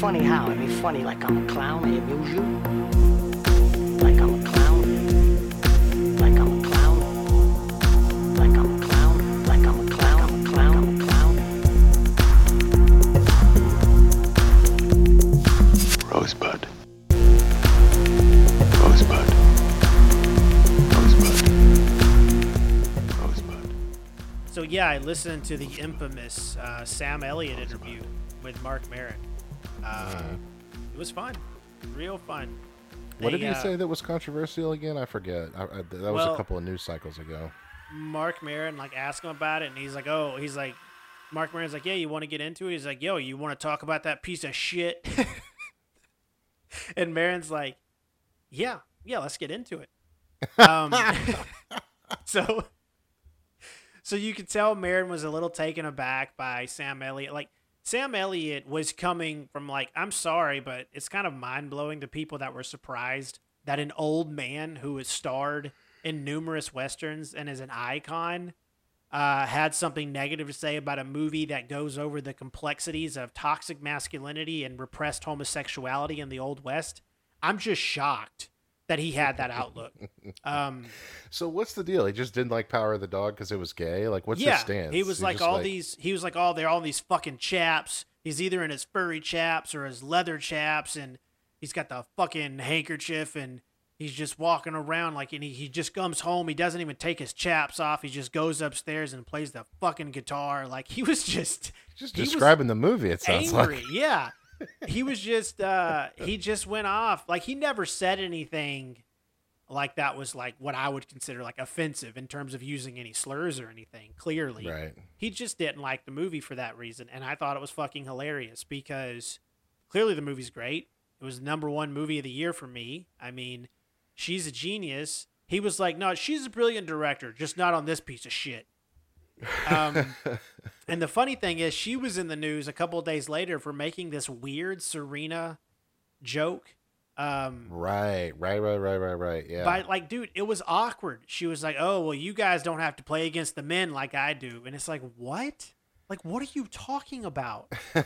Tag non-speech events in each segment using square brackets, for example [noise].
funny how? I mean, funny like I'm a clown, I amuse you. Like I'm a clown. Like I'm a clown. Like I'm a clown. Like I'm a clown. I'm a clown. I'm a clown. Rosebud. Rosebud. Rosebud. Rosebud. So yeah, I listened to the infamous uh, Sam Elliott interview with Marc Maron. Uh, It was fun, real fun. What They, did he uh, say that was controversial again? I forget. I, I, that was Well- a couple of news cycles ago. Marc Maron like asked him about it, and he's like, "Oh, he's like." Marc Maron's like, "Yeah, you want to get into it?" He's like, "Yo, you want to talk about that piece of shit?" [laughs] and Maron's like, "Yeah, yeah, let's get into it." Um, [laughs] so, so you could tell Maron was a little taken aback by Sam Elliott. Like Sam Elliott was coming from like, I'm sorry, but it's kind of mind blowing to people that were surprised that an old man who has starred in numerous westerns and is an icon uh, had something negative to say about a movie that goes over the complexities of toxic masculinity and repressed homosexuality in the old west. I'm just shocked that he had that outlook. Um, [laughs] So what's the deal? He just didn't like Power of the Dog because it was gay. Like, what's yeah, his stance? he was He's like all these. He was like, oh, they're all these fucking chaps. He's either in his furry chaps or his leather chaps, and he's got the fucking handkerchief, and he's just walking around like, and he, he just comes home. He doesn't even take his chaps off. He just goes upstairs and plays the fucking guitar. Like he was just just he describing the movie. It sounds angry. like. Yeah, he was just uh he just went off. Like he never said anything like that was like what I would consider like offensive in terms of using any slurs or anything. Clearly, Right. he just didn't like the movie for that reason, and I thought it was fucking hilarious because clearly the movie's great. It was the number one movie of the year for me. I mean, she's a genius. He was like, no, she's a brilliant director, just not on this piece of shit. Um, [laughs] and the funny thing is, she was in the news a couple of days later for making this weird Serena joke. Um, Right. Right. Right. Right. Right. Right. Yeah. but like, dude, it was awkward. She was like, "Oh, well, you guys don't have to play against the men like I do," and it's like, what? Like, what are you talking about? [laughs]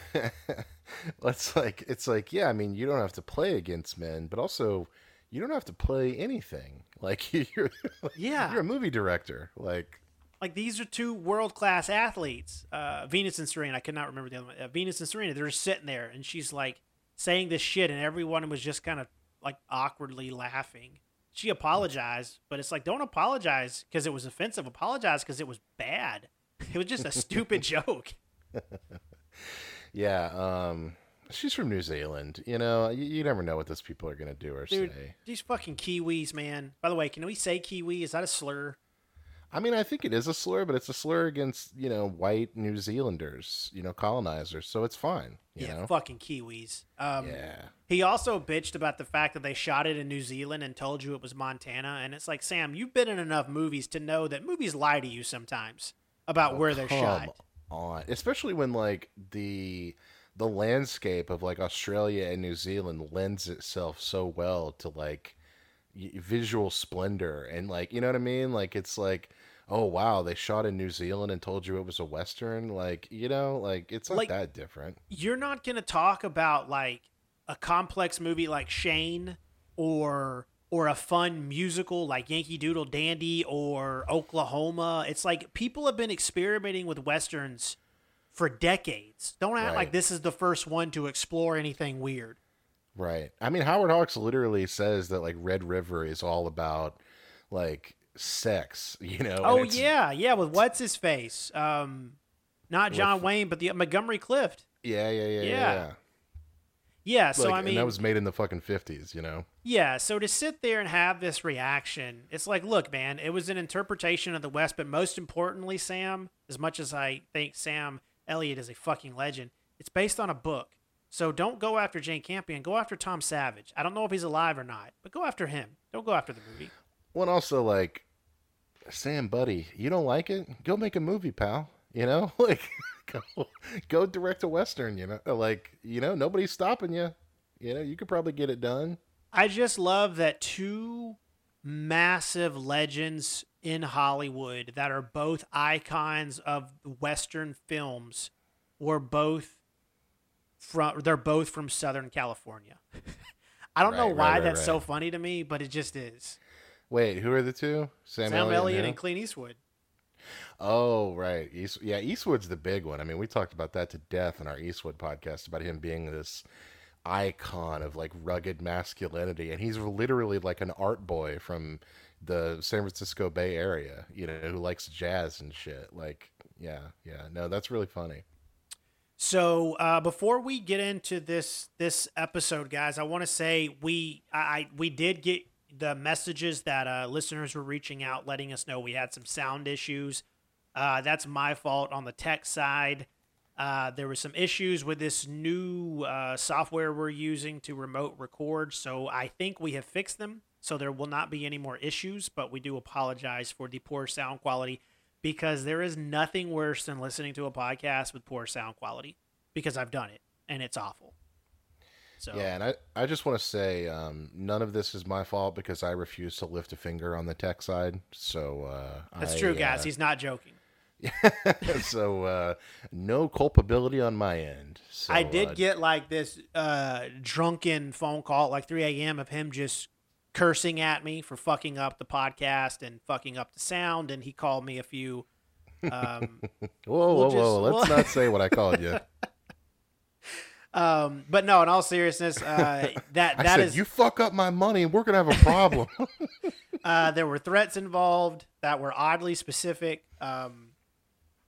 It's like it's like yeah. I mean, you don't have to play against men, but also you don't have to play anything. [laughs] Like you're Yeah. you're a movie director. Like Like, these are two world class athletes, uh, Venus and Serena. I could not remember the other one. Uh, Venus and Serena. They're just sitting there, and she's like saying this shit, and everyone was just kind of like awkwardly laughing. She apologized, but it's like, don't apologize because it was offensive. Apologize because it was bad. It was just a stupid [laughs] joke. yeah. Um. She's from New Zealand. You know, you, you never know what those people are gonna do or Dude, say. these fucking Kiwis, man. By the way, can we say Kiwi? Is that a slur? I mean, I think it is a slur, but it's a slur against you know white New Zealanders, you know, colonizers. So it's fine. You yeah, know. fucking Kiwis. Um, Yeah. He also bitched about the fact that they shot it in New Zealand and told you it was Montana. And it's like, Sam, you've been in enough movies to know that movies lie to you sometimes about where they're Oh, Come shot. On, especially when like the the landscape of like Australia and New Zealand lends itself so well to like visual splendor and like you know what I mean. Like it's like. Oh wow! They shot in New Zealand and told you it was a western. Like you know, like it's not Like- that different. You're not going to talk about like a complex movie like Shane or or a fun musical like Yankee Doodle Dandy or Oklahoma. It's like people have been experimenting with westerns for decades. Don't act Right. like this is the first one to explore anything weird. Right. I mean, Howard Hawks literally says that like Red River is all about like sex. [laughs] You know. Oh yeah, yeah. With what's his face? Um, not John Wayne, but the Montgomery Clift. Yeah. Yeah. Yeah. Yeah. Yeah. yeah. So Like, I mean, that was made in the fucking fifties. You know. yeah. So to sit there and have this reaction, it's like, look, man, it was an interpretation of the West, but most importantly, Sam, as much as I think Sam Elliott is a fucking legend, it's based on a book. So don't go after Jane Campion. Go after Tom Savage. I don't know if he's alive or not, but go after him. Don't go after the movie. Well, also like Sam, buddy, you don't like it? Go make a movie, pal. You know, [laughs] like go go direct a western. You know, uh, like you know, nobody's stopping you. You know, you could probably get it done. I just love that two massive legends in Hollywood that are both icons of Western films were both from they're both from Southern California. [laughs] I don't know why right, right, that's so funny to me, but it just is. Wait, who are the two? Sam, Sam Elliott who? and Clint Eastwood. Oh, right. East, yeah, Eastwood's the big one. I mean, we talked about that to death in our Eastwood podcast about him being this icon of like rugged masculinity, and he's literally like an art boy from the San Francisco Bay Area, you know, who likes jazz and shit. Like, yeah, yeah. No, that's really funny. So uh, before we get into this this episode, guys, I want to say we I, I we did get the messages that uh, listeners were reaching out, letting us know we had some sound issues. Uh, that's my fault on the tech side. Uh, there were some issues with this new uh, software we're using to remote record, so I think we have fixed them. So there will not be any more issues, but we do apologize for the poor sound quality because there is nothing worse than listening to a podcast with poor sound quality because I've done it and it's awful. So Yeah, and I, I just want to say um, none of this is my fault because I refuse to lift a finger on the tech side. So uh, that's I, true, guys. uh, He's not joking. [laughs] so uh, no culpability on my end. So, I did uh, get like this uh, drunken phone call at like 3 a.m. of him just cursing at me for fucking up the podcast and fucking up the sound, and he called me a few. Um, Whoa, [laughs] whoa, we'll whoa! just- Let's not say what I called you. [laughs] um, but no, in all seriousness, uh, [laughs] that I that said is you fuck up my money, and we're gonna have a problem. [laughs] [laughs] Uh, there were threats involved that were oddly specific. Um,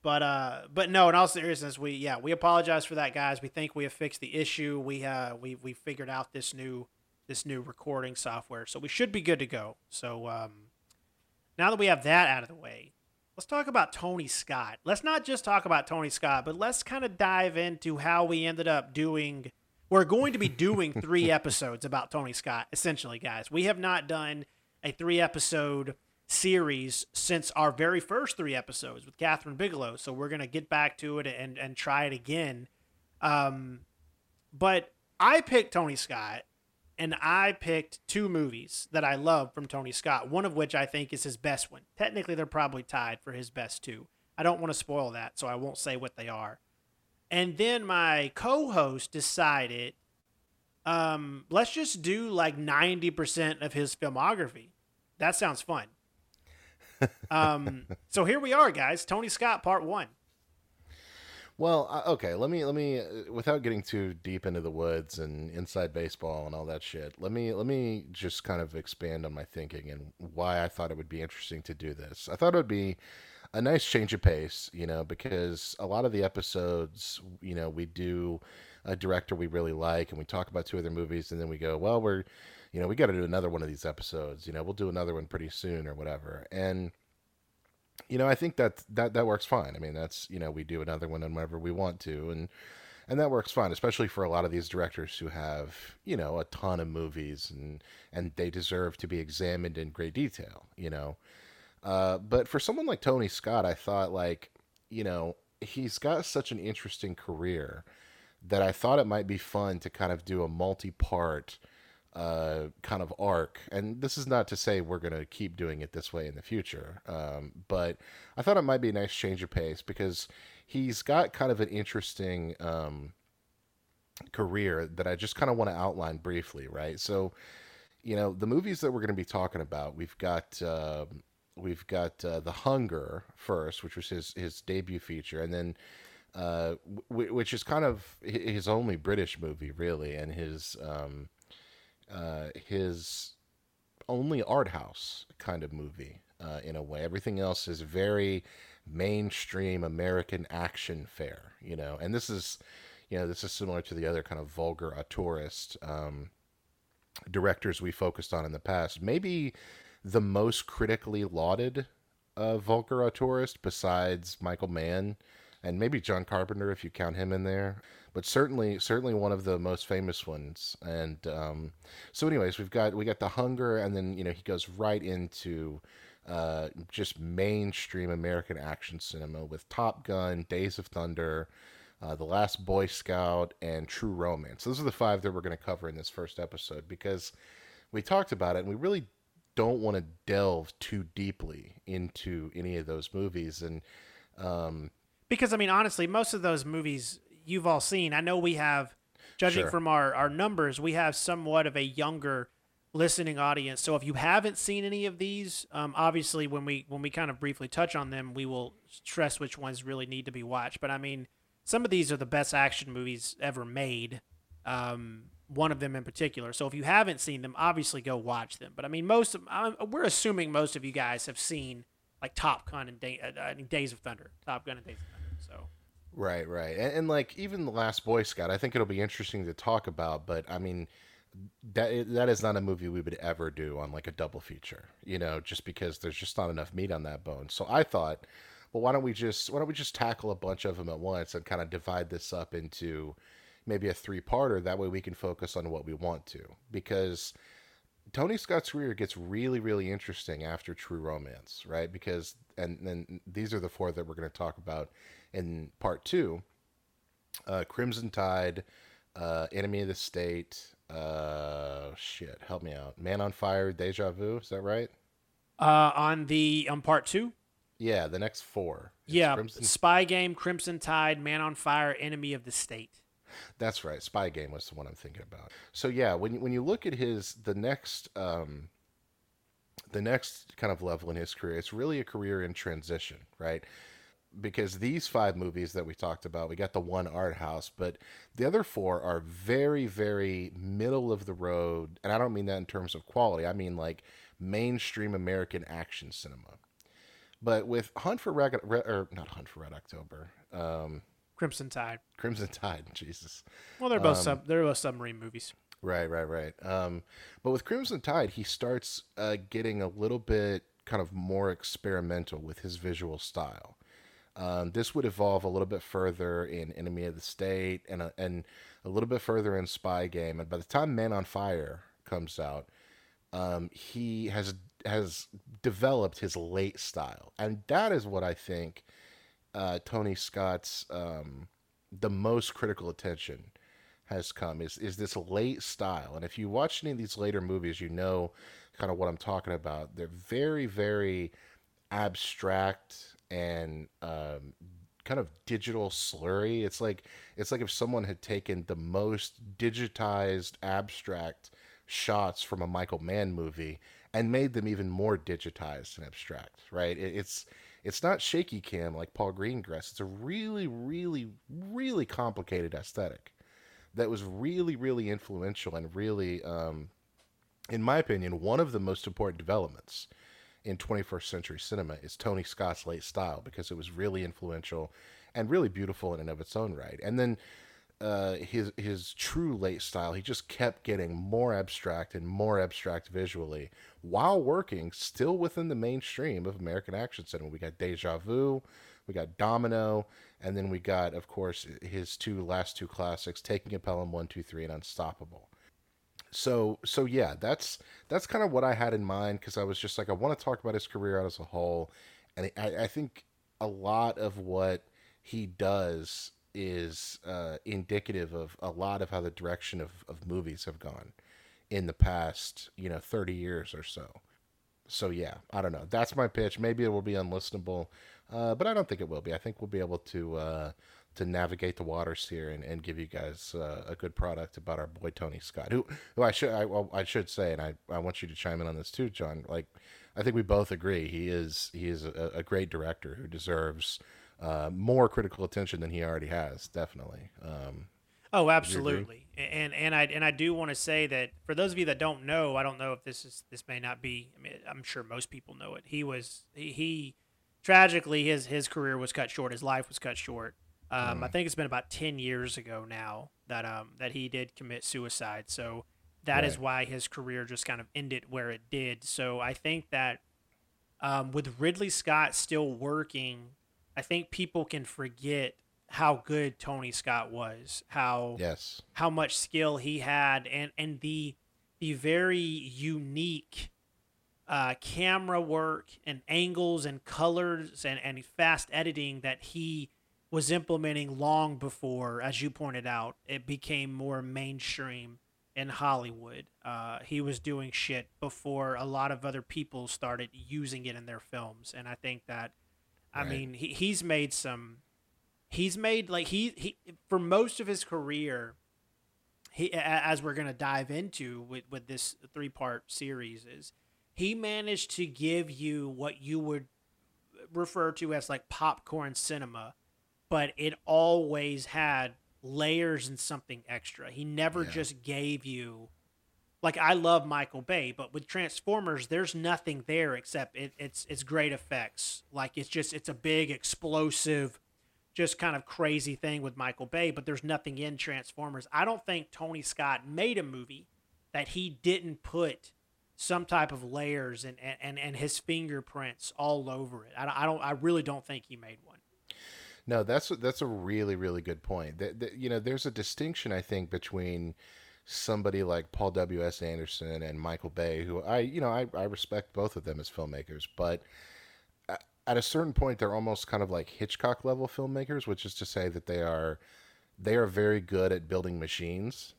but uh, but no, in all seriousness, we yeah we apologize for that, guys. We think we have fixed the issue. We uh we we figured out this new this new recording software, so we should be good to go. So um, now that we have that out of the way, let's talk about Tony Scott. Let's not just talk about Tony Scott, but let's kind of dive into how we ended up doing. We're going to be doing [laughs] three episodes about Tony Scott, essentially, guys. We have not done a three episode series since our very first three episodes with Kathryn Bigelow. So we're going to get back to it and, and try it again. Um, but I picked Tony Scott and I picked two movies that I love from Tony Scott, one of which I think is his best one. Technically, they're probably tied for his best two. I don't want to spoil that, so I won't say what they are. And then my co host decided um, let's just do like 90% of his filmography. That sounds fun. [laughs] um, so here we are, guys. Tony Scott, part one. Well, okay. Let me let me uh, without getting too deep into the woods and inside baseball and all that shit. Let me let me just kind of expand on my thinking and why I thought it would be interesting to do this. I thought it would be a nice change of pace, you know, because a lot of the episodes, you know, we do a director we really like and we talk about two other movies and then we go, well, we're, you know, we got to do another one of these episodes. You know, we'll do another one pretty soon or whatever. And you know, I think that that that works fine. I mean, that's you know, we do another one whenever we want to, and and that works fine, especially for a lot of these directors who have you know a ton of movies and and they deserve to be examined in great detail. You know, uh, but for someone like Tony Scott, I thought like you know he's got such an interesting career that I thought it might be fun to kind of do a multi-part uh, kind of arc. And this is not to say we're going to keep doing it this way in the future, um, but I thought it might be a nice change of pace because he's got kind of an interesting um, career that I just kind of want to outline briefly, right? So, you know, the movies that we're going to be talking about, we've got. um We've got uh, The Hunger first, which was his, his debut feature, and then uh, w- which is kind of his only British movie, really, and his um, uh, his only art house kind of movie uh, in a way. Everything else is very mainstream American action fare, you know. And this is, you know, this is similar to the other kind of vulgar auteurist um, directors we focused on in the past. Maybe the most critically lauded uh, vulgar auteurist besides Michael Mann and maybe John Carpenter if you count him in there, but certainly certainly one of the most famous ones. And um, so, anyways, we've got we got the hunger, and then you know he goes right into uh, just mainstream American action cinema with Top Gun, Days of Thunder. Uh, the Last Boy Scout and True Romance. Those are the five that we're going to cover in this first episode because we talked about it and we really don't want to delve too deeply into any of those movies. And um, Because I mean, honestly, most of those movies you've all seen. I know we have judging Sure. from our our numbers, we have somewhat of a younger listening audience. So if you haven't seen any of these, um, obviously when we when we kind of briefly touch on them, we will stress which ones really need to be watched. But I mean, some of these are the best action movies ever made. Um, one of them in particular. So if you haven't seen them, obviously go watch them. But I mean, most of um, we're assuming most of you guys have seen like Top Gun and Day, uh, uh, Days of Thunder, Top Gun and Days of Thunder. Right, right, and, and like even the Last Boy Scout, I think it'll be interesting to talk about. But I mean, that that is not a movie we would ever do on like a double feature, you know, just because there's just not enough meat on that bone. So I thought, well, why don't we just why don't we just tackle a bunch of them at once and kind of divide this up into maybe a three parter? That way we can focus on what we want to because. Tony Scott's career gets really, really interesting after True Romance, right? Because, and then these are the four that we're going to talk about in part two uh, Crimson Tide, uh, Enemy of the State, uh, shit, help me out. Man on Fire, Deja Vu, is that right? uh, on the on part two, Yeah, the next four. It's yeah, Crimson, Spy Game, Crimson Tide, Man on Fire, Enemy of the State. that's right. Spy Game was the one I'm thinking about. So yeah, when you, when you look at his the next um, the next kind of level in his career, it's really a career in transition, right? Because these five movies that we talked about, we got the one art house, but the other four are very, very middle of the road, and I don't mean that in terms of quality. I mean like mainstream American action cinema. But with Hunt for Red, Red or not Hunt for Red October, um, Crimson Tide. Crimson Tide, [laughs] Jesus. Well, they're both Um, sub they're both submarine movies. Right, right, right. Um, but with Crimson Tide, he starts uh, getting a little bit kind of more experimental with his visual style. Um, this would evolve a little bit further in Enemy of the State and a, and a little bit further in Spy Game. And by the time Man on Fire comes out, um, he has has developed his late style, and that is what I think uh, Tony Scott's um, the most critical attention has come is is this late style. And if you watch any of these later movies, you know kind of what I'm talking about. They're very very abstract and um, kind of digital slurry. It's like it's like if someone had taken the most digitized abstract shots from a Michael Mann movie and made them even more digitized and abstract, right? It, it's it's not shaky cam like Paul Greengrass. It's a really, really, really complicated aesthetic that was really, really influential and really, um, in my opinion, one of the most important developments in 21st century cinema is Tony Scott's late style because it was really influential and really beautiful in and of its own right. And then uh, his his true late style, he just kept getting more abstract and more abstract visually while working still within the mainstream of American action cinema. We got Deja Vu, we got Domino, and then we got, of course, his two last two classics, Taking a Pelham One Two Three and Unstoppable. So so yeah, that's that's kind of what I had in mind because I was just like I want to talk about his career out as a whole, and I, I think a lot of what he does is uh, indicative of a lot of how the direction of, of movies have gone in the past, you know, 30 years or so. So yeah, I don't know. That's my pitch. Maybe it will be unlistenable, uh, but I don't think it will be. I think we'll be able to uh, to navigate the waters here and, and give you guys uh, a good product about our boy Tony Scott, who who I should I, well, I should say, and I, I want you to chime in on this too, John. Like, I think we both agree he is he is a, a great director who deserves uh, more critical attention than he already has. Definitely. Um, Oh, absolutely. And and I and I do want to say that for those of you that don't know, I don't know if this is this may not be. I mean, I'm sure most people know it. He was he, he tragically his his career was cut short. His life was cut short. Um, I think it's been about ten years ago now that um that he did commit suicide. So that is Right. why his career just kind of ended where it did. So I think that um, with Ridley Scott still working, I think people can forget how good Tony Scott was. How yes. how much skill he had and and the the very unique uh, camera work and angles and colors and, and fast editing that he was implementing long before, as you pointed out, it became more mainstream in Hollywood. Uh, he was doing shit before a lot of other people started using it in their films, and I think that, I Right. mean, he, he's made some, he's made like he he for most of his career, he as we're gonna dive into with with this three part series is he managed to give you what you would refer to as like popcorn cinema, but it always had layers and something extra. He never Yeah. just gave you like I love Michael Bay, but with Transformers, there's nothing there except it, it's it's great effects. Like it's just it's a big explosive, just kind of crazy thing with Michael Bay, but there's nothing in Transformers. I don't think Tony Scott made a movie that he didn't put some type of layers and and, and his fingerprints all over it. I don't, I don't I really don't think he made one. No, that's that's a really really good point. That, that you know, there's a distinction I think between somebody like Paul W S Anderson and Michael Bay, who I you know I, I respect both of them as filmmakers, but at a certain point they're almost kind of like Hitchcock level filmmakers, which is to say that they are they are very good at building machines,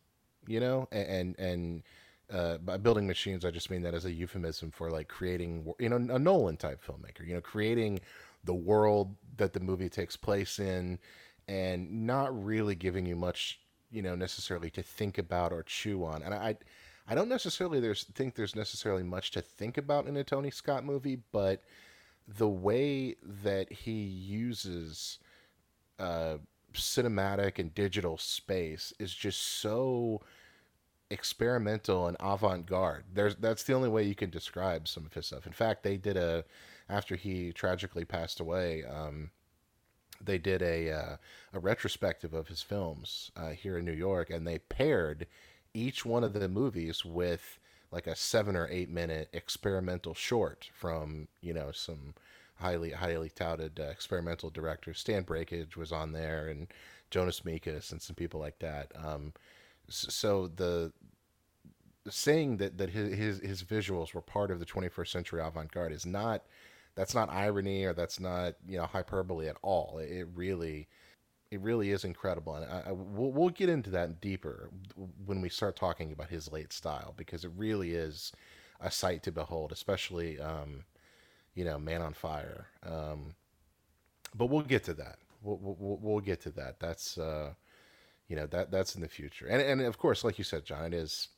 you know, and and. Uh, by building machines, I just mean that as a euphemism for like creating, you know, a Nolan type filmmaker. You know, creating the world that the movie takes place in and not really giving you much you know necessarily to think about or chew on and i i don't necessarily there's think there's necessarily much to think about in a tony scott movie but the way that he uses uh cinematic and digital space is just so experimental and avant-garde. There's that's the only way you can describe some of his stuff. In fact, they did a after he tragically passed away. Um, they did a uh, a retrospective of his films uh, here in New York, and they paired each one of the movies with like a seven or eight minute experimental short from you know some highly highly touted uh, experimental directors. Stan Brakhage was on there, and Jonas Mekas, and some people like that. Um, so the saying that that his, his his visuals were part of the 21st century avant-garde is not that's not irony or that's not you know hyperbole at all. It, really it really is incredible. And I, I, we'll, we'll get into that deeper when we start talking about his late style because it really is a sight to behold especially um, you know man on fire. Um, but we'll get to that. We'll, we'll, we'll get to that. That's uh, you know that that's in the future. And and of course like you said john it is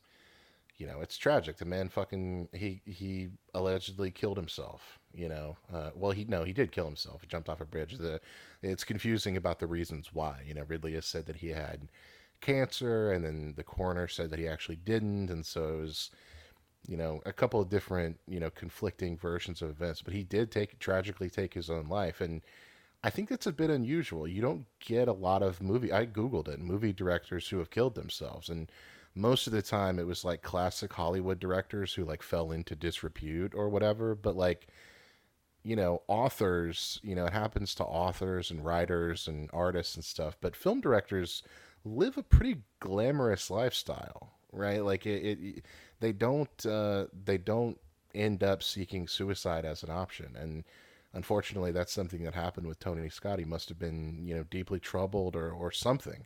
you know it's tragic the man fucking he he allegedly killed himself you know uh, well he no he did kill himself he jumped off a bridge the it's confusing about the reasons why you know ridley has said that he had cancer and then the coroner said that he actually didn't and so it was you know a couple of different you know conflicting versions of events but he did take tragically take his own life and I think that's a bit unusual. You don't get a lot of movie. I googled it. Movie directors who have killed themselves, and most of the time it was like classic Hollywood directors who like fell into disrepute or whatever. But like, you know, authors. You know, it happens to authors and writers and artists and stuff. But film directors live a pretty glamorous lifestyle, right? Like it, it they don't uh, they don't end up seeking suicide as an option and unfortunately that's something that happened with tony scott he must have been you know deeply troubled or, or something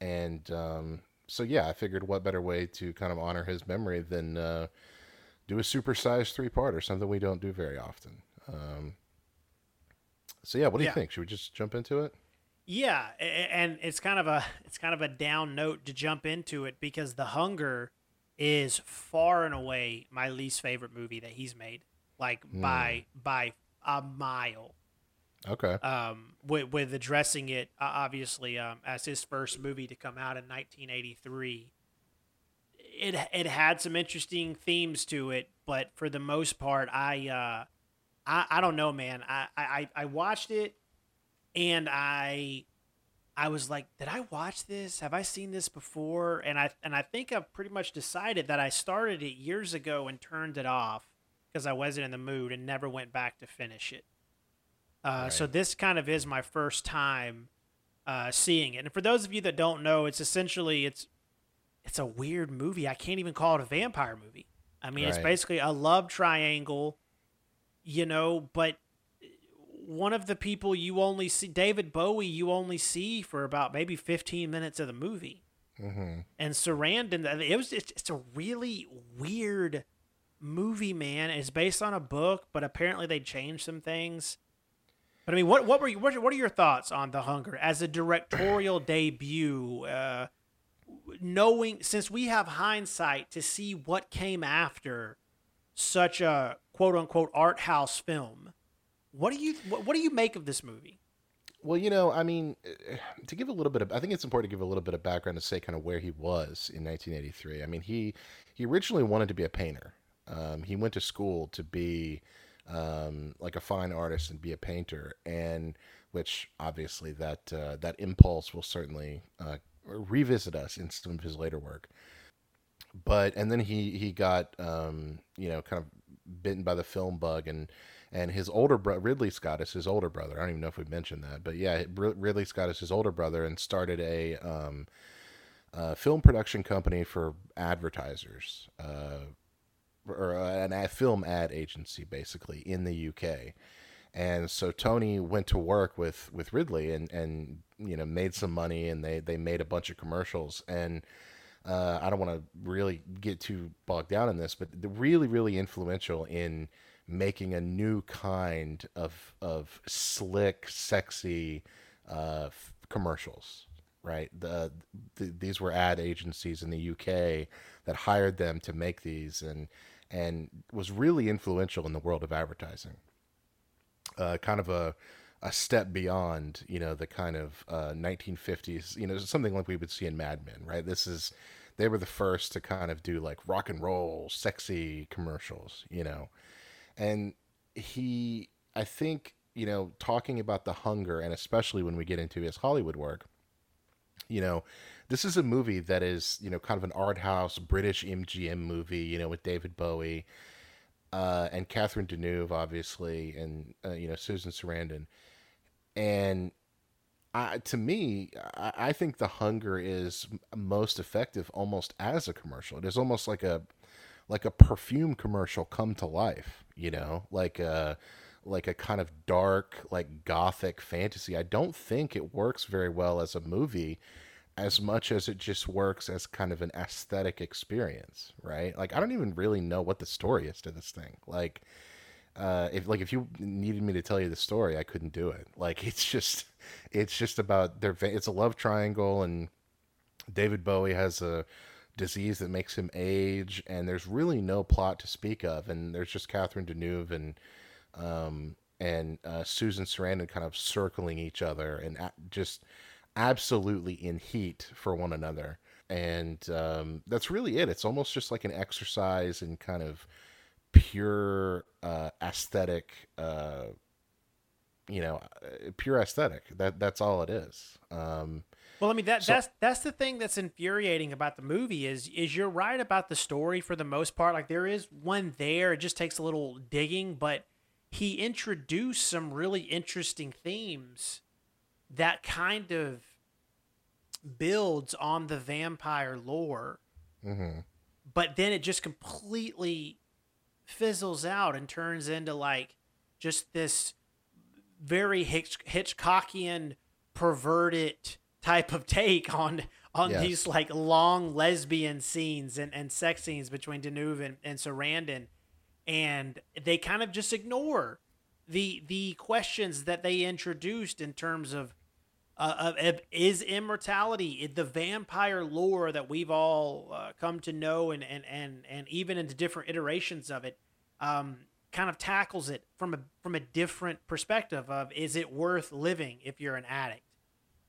and um, so yeah i figured what better way to kind of honor his memory than uh, do a supersized three part or something we don't do very often um, so yeah what do Yeah. you think should we just jump into it Yeah, and it's kind of a [laughs] it's kind of a down note to jump into it because The Hunger is far and away my least favorite movie that he's made, like by by a mile. Okay Um, with with addressing it uh, obviously um, as his first movie to come out in 1983. It it had some interesting themes to it, but for the most part, I uh, I, I don't know, man. I, I I watched it and I I was like, did I watch this? Have I seen this before? And I and I think I've pretty much decided that I started it years ago and turned it off because I wasn't in the mood and never went back to finish it. Uh, So this kind of is my first time uh, seeing it. And for those of you that don't know, it's essentially it's it's a weird movie. I can't even call it a vampire movie. I mean, it's basically a love triangle, you know, but one of the people you only see David Bowie you only see for about maybe 15 minutes of the movie. hmm And Sarandon it was it's, it's a really weird movie, man. It's based on a book, but apparently they changed some things. But I mean, what what were you, what, what are your thoughts on The Hunger as a directorial debut? Uh, knowing since we have hindsight to see what came after such a quote unquote art house film, what do you what, what do you make of this movie? Well, you know, I mean, eh, to give a little bit of, I think it's important to give a little bit of background to say kind of where he was in 1983. I mean, he he originally wanted to be a painter. Um, he went to school to be um, like a fine artist and be a painter, and which obviously that uh, that impulse will certainly uh, revisit us in some of his later work. But and then he he got um, you know kind of bitten by the film bug and and his older brother Ridley Scott is his older brother. I don't even know if we mentioned that, but yeah, Ridley Scott is his older brother and started a, um, film production company for advertisers, uh, or an ad, film ad agency basically in the UK. And so Tony went to work with, with Ridley and, and you know made some money and they, they made a bunch of commercials and uh, I don't want to really get too bogged down in this, but really really influential in making a new kind of of slick, sexy uh, f- commercials. Right, the, the, these were ad agencies in the UK that hired them to make these, and and was really influential in the world of advertising. Uh, kind of a a step beyond, you know, the kind of uh, 1950s, you know, something like we would see in Mad Men, right? This is they were the first to kind of do like rock and roll, sexy commercials, you know and he i think you know talking about the hunger and especially when we get into his hollywood work you know this is a movie that is you know kind of an art house british mgm movie you know with david bowie uh, and catherine deneuve obviously and uh, you know susan sarandon and I, to me, I, I think the hunger is most effective almost as a commercial. It is almost like a like a perfume commercial come to life, you know, like a like a kind of dark, like gothic fantasy. I don't think it works very well as a movie as much as it just works as kind of an aesthetic experience, right? Like I don't even really know what the story is to this thing. Like uh, if like if you needed me to tell you the story, I couldn't do it. [laughs] Like it's just it's just about their it's a love triangle and David Bowie has a disease that makes him age, and there's really no plot to speak of. And there's just Catherine Deneuve and um, and uh, Susan Sarandon kind of circling each other and just absolutely in heat for one another. And um, that's really it. It's almost just like an exercise in kind of pure uh, aesthetic. Uh, you know, uh, pure aesthetic. That that's all it is. Um, well, I mean that so, that's that's the thing that's infuriating about the movie is is you're right about the story for the most part. Like there is one there, it just takes a little digging, but he introduced some really interesting themes that kind of builds on the vampire lore. Mm-hmm. But then it just completely fizzles out and turns into like just this very Hitch- Hitchcockian perverted type of take on on yes. these like long lesbian scenes and, and sex scenes between Deneuve and, and Sarandon. And they kind of just ignore the the questions that they introduced in terms of uh, of, is immortality the vampire lore that we've all uh, come to know and, and and and even into different iterations of it um, kind of tackles it from a from a different perspective of is it worth living if you're an addict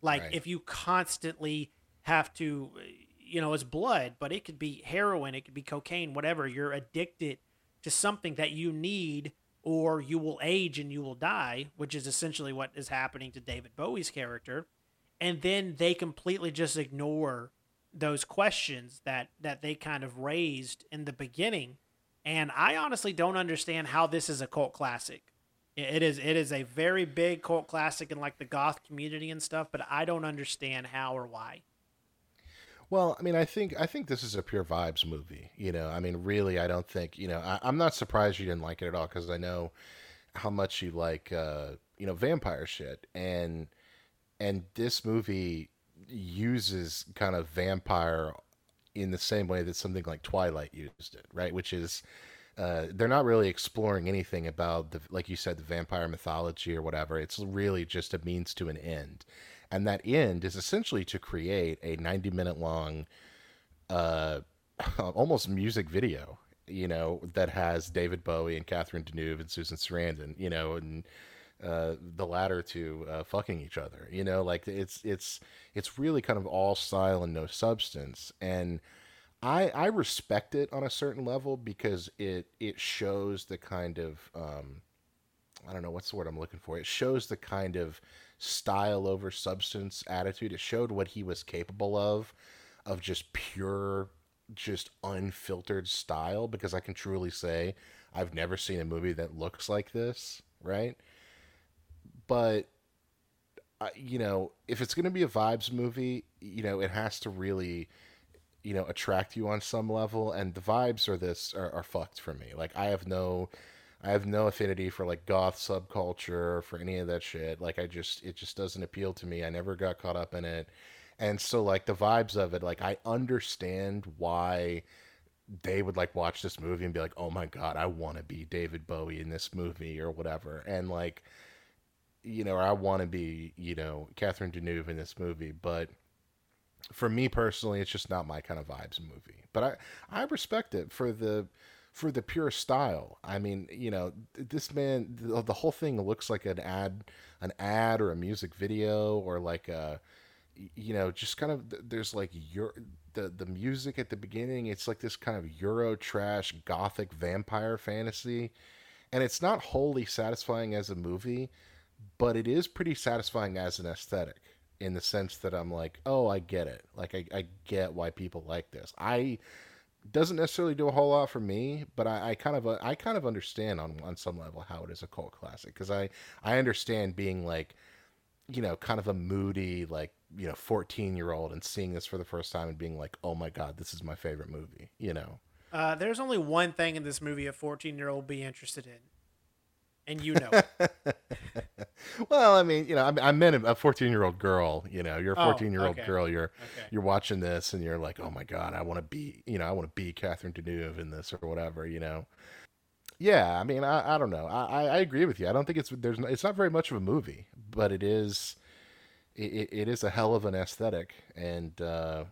like right. if you constantly have to, you know, it's blood, but it could be heroin, it could be cocaine, whatever. You're addicted to something that you need, or you will age and you will die, which is essentially what is happening to David Bowie's character. And then they completely just ignore those questions that that they kind of raised in the beginning. And I honestly don't understand how this is a cult classic. It is it is a very big cult classic in like the goth community and stuff, but I don't understand how or why. Well, I mean, I think I think this is a pure vibes movie. You know, I mean, really, I don't think you know. I, am not surprised you didn't like it at all because I know how much you like, uh, you know, vampire shit, and and this movie uses kind of vampire in the same way that something like Twilight used it, right? Which is uh, they're not really exploring anything about the like you said the vampire mythology or whatever it's really just a means to an end and that end is essentially to create a 90 minute long uh, [laughs] almost music video, you know, that has David Bowie and Catherine Deneuve and Susan Sarandon, you know, and uh, the latter two uh, fucking each other. You know, like it's it's it's really kind of all style and no substance, and I I respect it on a certain level because it it shows the kind of um, I don't know what's the word I'm looking for. It shows the kind of style over substance attitude. It showed what he was capable of, of just pure, just unfiltered style. Because I can truly say I've never seen a movie that looks like this, right? But you know, if it's going to be a vibes movie, you know, it has to really, you know, attract you on some level. And the vibes are this are, are fucked for me. Like I have no I have no affinity for like goth subculture or for any of that shit. Like I just it just doesn't appeal to me. I never got caught up in it. And so like the vibes of it, like I understand why they would like watch this movie and be like, "Oh my god, I want to be David Bowie in this movie or whatever." And like you know, or I want to be, you know, Catherine Deneuve in this movie, but for me personally, it's just not my kind of vibes movie. But I I respect it for the for the pure style. I mean, you know, this man, the, the, whole thing looks like an ad, an ad or a music video or like a, you know, just kind of there's like your the the music at the beginning. It's like this kind of Euro trash gothic vampire fantasy, and it's not wholly satisfying as a movie, but it is pretty satisfying as an aesthetic in the sense that I'm like, oh, I get it. Like I, I get why people like this. I doesn't necessarily do a whole lot for me, but I, I kind of uh, I kind of understand on on some level how it is a cult classic because I I understand being like, you know, kind of a moody like you know fourteen year old and seeing this for the first time and being like, oh my god, this is my favorite movie, you know. Uh, there's only one thing in this movie a 14 year old be interested in, and you know. [laughs] well, I mean, you know, I, I meant a 14 year old girl. You know, you're a 14 year old okay. girl. You're Okay. you're watching this and you're like, oh my god, I want to be, you know, I want to be Catherine Deneuve in this or whatever. You know. Yeah, I mean, I, I don't know. I, I agree with you. I don't think it's there's it's not very much of a movie, but it is it, it- it is a hell of an aesthetic, and uh,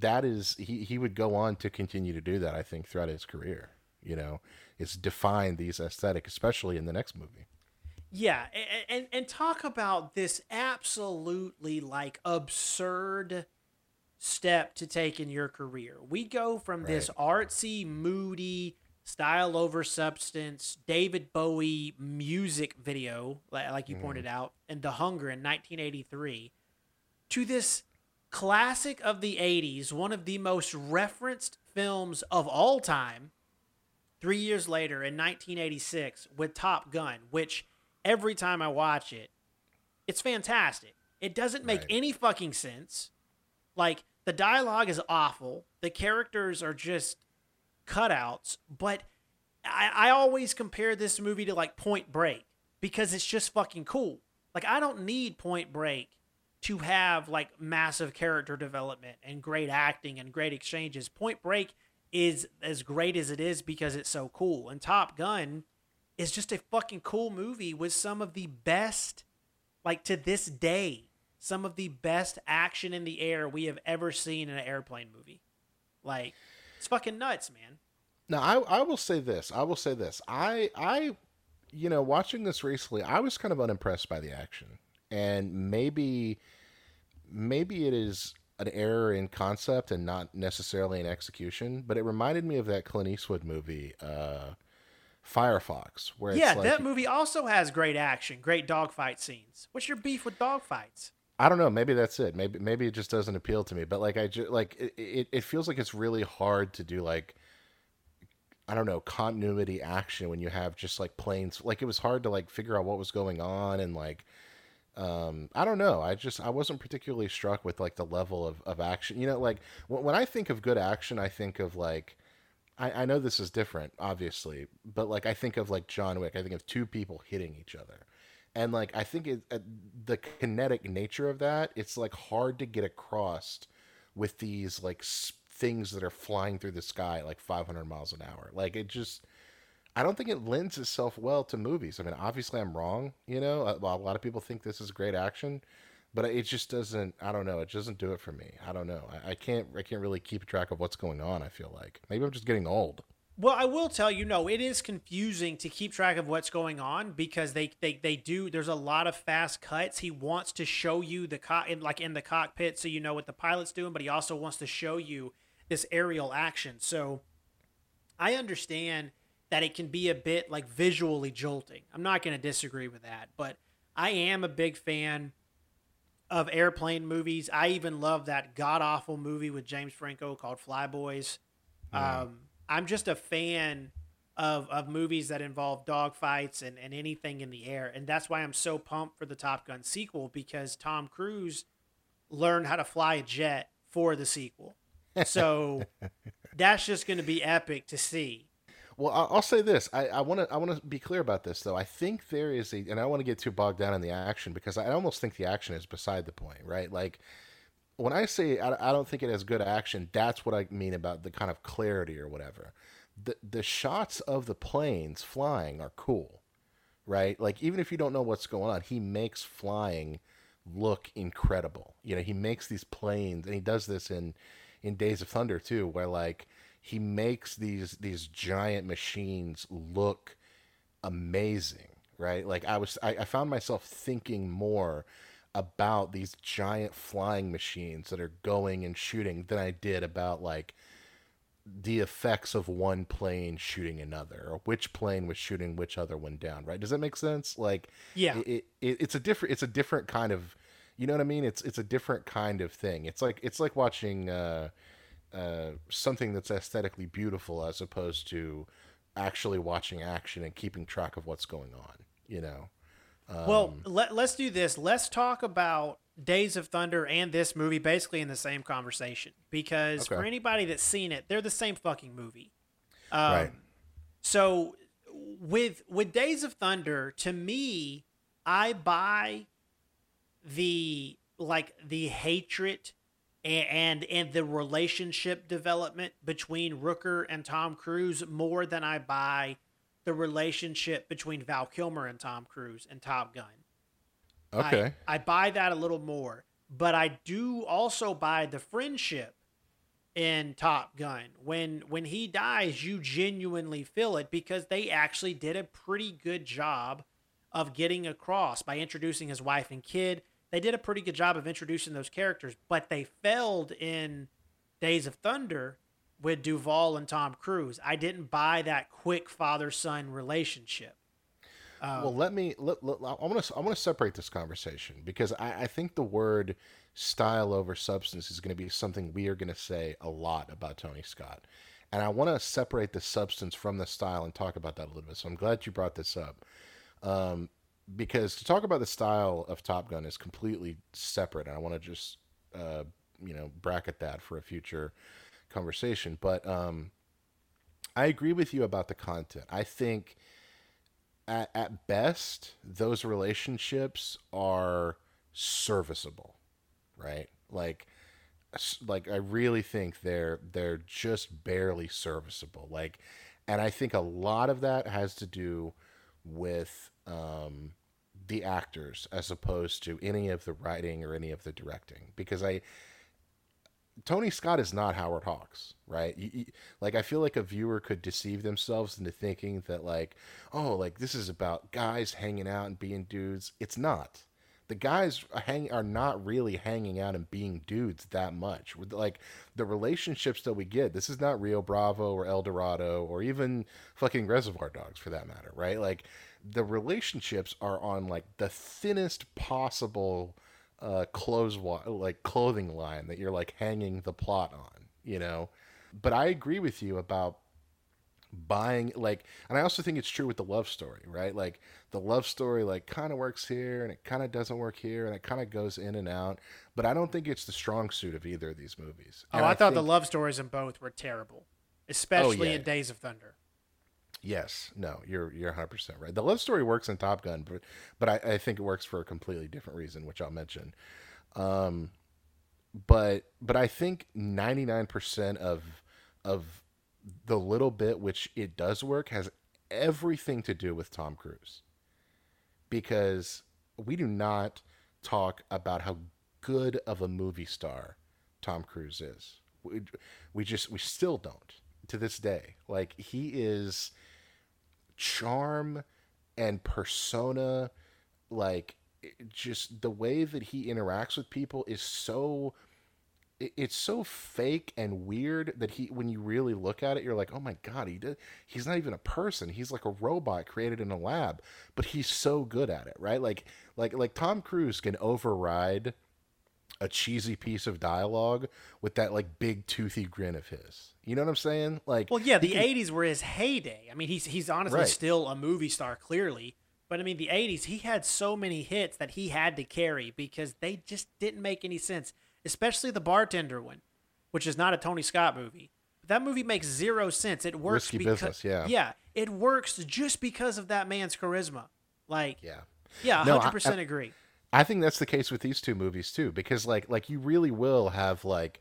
that is he he would go on to continue to do that. I think throughout his career. You know, it's defined these aesthetic, especially in the next movie. Yeah, a- and and talk about this absolutely like absurd step to take in your career. We go from this artsy, moody, style over substance, David Bowie music video, li- like you pointed mm-hmm. out, and The Hunger in 1983, to this classic of the 80s, one of the most referenced films of all time, three years later in 1986 with Top Gun, which every time I watch it, it's fantastic. It doesn't make Right. any fucking sense. Like, the dialogue is awful. The characters are just cutouts. But I, I always compare this movie to, like, Point Break because it's just fucking cool. Like, I don't need Point Break to have, like, massive character development and great acting and great exchanges. Point Break is as great as it is because it's so cool. And Top Gun is just a fucking cool movie with some of the best, like to this day, some of the best action in the air we have ever seen in an airplane movie. Like, it's fucking nuts, man. Now, I, I will say this. I will say this. I I you know, watching this recently, I was kind of unimpressed by the action. And maybe maybe it is an error in concept and not necessarily in execution, but it reminded me of that Clint Eastwood movie, uh Firefox, where it's yeah, like that movie also has great action, great dogfight scenes. What's your beef with dogfights? I don't know. Maybe that's it. Maybe maybe it just doesn't appeal to me. But like I just like it, it. It feels like it's really hard to do like I don't know continuity action when you have just like planes. Like it was hard to like figure out what was going on and like um I don't know. I just I wasn't particularly struck with like the level of of action. You know, like when, when I think of good action, I think of like. I, I know this is different, obviously, but like I think of like John Wick. I think of two people hitting each other. And like i think it, uh, the kinetic nature of that it's like hard to get across with these like s- things that are flying through the sky like 500 miles an hour. Like it just i don't think it lends itself well to movies. I mean obviously i'm wrong you know? A, a lot of people think this is great action but it just doesn't. I don't know. It doesn't do it for me. I don't know. I, I can't. I can't really keep track of what's going on. I feel like maybe I'm just getting old. Well, I will tell you, no, it is confusing to keep track of what's going on because they they, they do. There's a lot of fast cuts. He wants to show you the co- in, like in the cockpit, so you know what the pilot's doing, but he also wants to show you this aerial action. So I understand that it can be a bit like visually jolting. I'm not going to disagree with that, but I am a big fan of airplane movies. I even love that god awful movie with James Franco called Flyboys. Um, I'm just a fan of of movies that involve dogfights and, and anything in the air. And that's why I'm so pumped for the Top Gun sequel because Tom Cruise learned how to fly a jet for the sequel. [laughs] So that's just going to be epic to see. Well, I'll say this. I want to. I want to be clear about this, though. I think there is a, and I want to get too bogged down in the action because I almost think the action is beside the point, right? Like when I say I, I don't think it has good action, that's what I mean about the kind of clarity or whatever. The the shots of the planes flying are cool, right? Like even if you don't know what's going on, he makes flying look incredible. You know, he makes these planes, and he does this in in Days of Thunder too, where like he makes these these giant machines look amazing, right? Like I was, I, I found myself thinking more about these giant flying machines that are going and shooting than I did about like the effects of one plane shooting another or which plane was shooting which other one down right does that make sense like Yeah. it, it, it's a different it's a different kind of you know what i mean it's it's a different kind of thing it's like it's like watching uh uh something that's aesthetically beautiful as opposed to actually watching action and keeping track of what's going on you know Well, let, let's do this. Let's talk about Days of Thunder and this movie basically in the same conversation because Okay. for anybody that's seen it, they're the same fucking movie. Um, Right. So with with Days of Thunder, to me, I buy the like the hatred and and, the relationship development between Rooker and Tom Cruise more than I buy the relationship between Val Kilmer and Tom Cruise and Top Gun. okay I, I buy that a little more, but I do also buy the friendship in Top Gun. When when he dies, you genuinely feel it because they actually did a pretty good job of getting across by introducing his wife and kid. They did a pretty good job of introducing those characters, but they failed in Days of Thunder with Duvall and Tom Cruise. I didn't buy that quick father son relationship. well, let me. Let, let, I want to. I want to separate this conversation because I, I think the word style over substance is going to be something we are going to say a lot about Tony Scott, and I want to separate the substance from the style and talk about that a little bit. So I'm glad you brought this up, um, because to talk about the style of Top Gun is completely separate, and I want to just uh, you know bracket that for a future conversation. But um, I agree with you about the content. I think at, at best, those relationships are serviceable, right? Like, like I really think they're they're just barely serviceable. Like, and I think a lot of that has to do with um, the actors as opposed to any of the writing or any of the directing, because I. Tony Scott is not Howard Hawks, right? You- you- like I feel like a viewer could deceive themselves into thinking that like, oh, like this is about guys hanging out and being dudes. It's not. The guys are hang are not really hanging out and being dudes that much. With like the relationships that we get, this is not Rio Bravo or El Dorado or even fucking Reservoir Dogs for that matter, right? Like the relationships are on like the thinnest possible uh clothes wa- like clothing line that you're like hanging the plot on you know but i agree with you about buying like and i also think it's true with the love story right like the love story like kind of works here and it kind of doesn't work here and it kind of goes in and out but i don't think it's the strong suit of either of these movies Oh, And I, thought the think- love stories in both were terrible, especially yeah. in Days of Thunder. Yes, no, you're you're 100 percent right. The love story works in Top Gun, but but I, I think it works for a completely different reason, which I'll mention. Um, but but I think 99 percent of of the little bit which it does work has everything to do with Tom Cruise, because we do not talk about how good of a movie star Tom Cruise is. We, we just we still don't to this day. Like he is charm and persona like just the way that he interacts with people is so it's so fake and weird that he when you really look at it you're like oh my god he did he's not even a person he's like a robot created in a lab. But he's so good at it right? Like like like tom cruise can override a cheesy piece of dialogue with that like big toothy grin of his you know what i'm saying like Well, yeah, the '80s were his heyday. I mean, he's he's honestly Right. still a movie star, clearly. But I mean, the '80s, he had so many hits that he had to carry because they just didn't make any sense. Especially the bartender one, which is not a Tony Scott movie. But That movie makes zero sense. It works Risky because Business, yeah. yeah, it works just because of that man's charisma. Like, yeah yeah, No, hundred percent agree. I think that's the case with these two movies too, because like like you really will have like,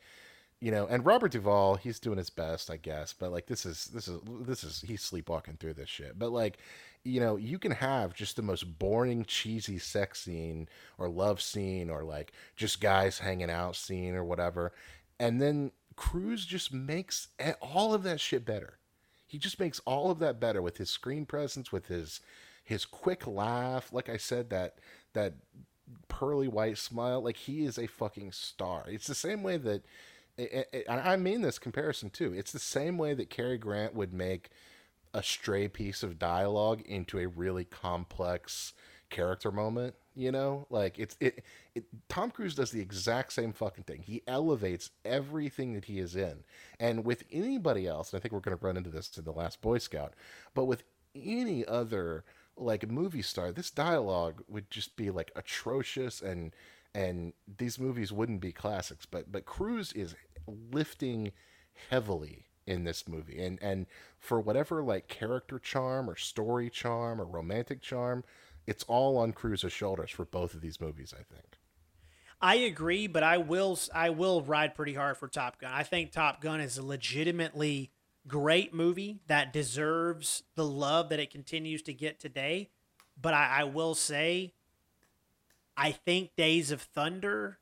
you know, and Robert Duvall, he's doing his best, I guess, but like this is this is this is he's sleepwalking through this shit. But like, you know, you can have just the most boring, cheesy sex scene or love scene or like just guys hanging out scene or whatever, and then Cruise just makes all of that shit better. He just makes all of that better with his screen presence, with his his quick laugh. Like I said, that that pearly white smile. Like he is a fucking star. It's the same way that, and I mean this comparison too. It's the same way that Cary Grant would make a stray piece of dialogue into a really complex character moment. You know, like it's it, it. Tom Cruise does the exact same fucking thing. He elevates everything that he is in, and with anybody else, and I think we're going to run into this in the Last Boy Scout, but with any other like movie star, this dialogue would just be like atrocious, and and these movies wouldn't be classics. But but Cruise is lifting heavily in this movie, and and for whatever like character charm or story charm or romantic charm, it's all on Cruise's shoulders for both of these movies. I think. I agree, but I will I will ride pretty hard for Top Gun. I think Top Gun is legitimately great movie that deserves the love that it continues to get today. But I, I will say, I think Days of Thunder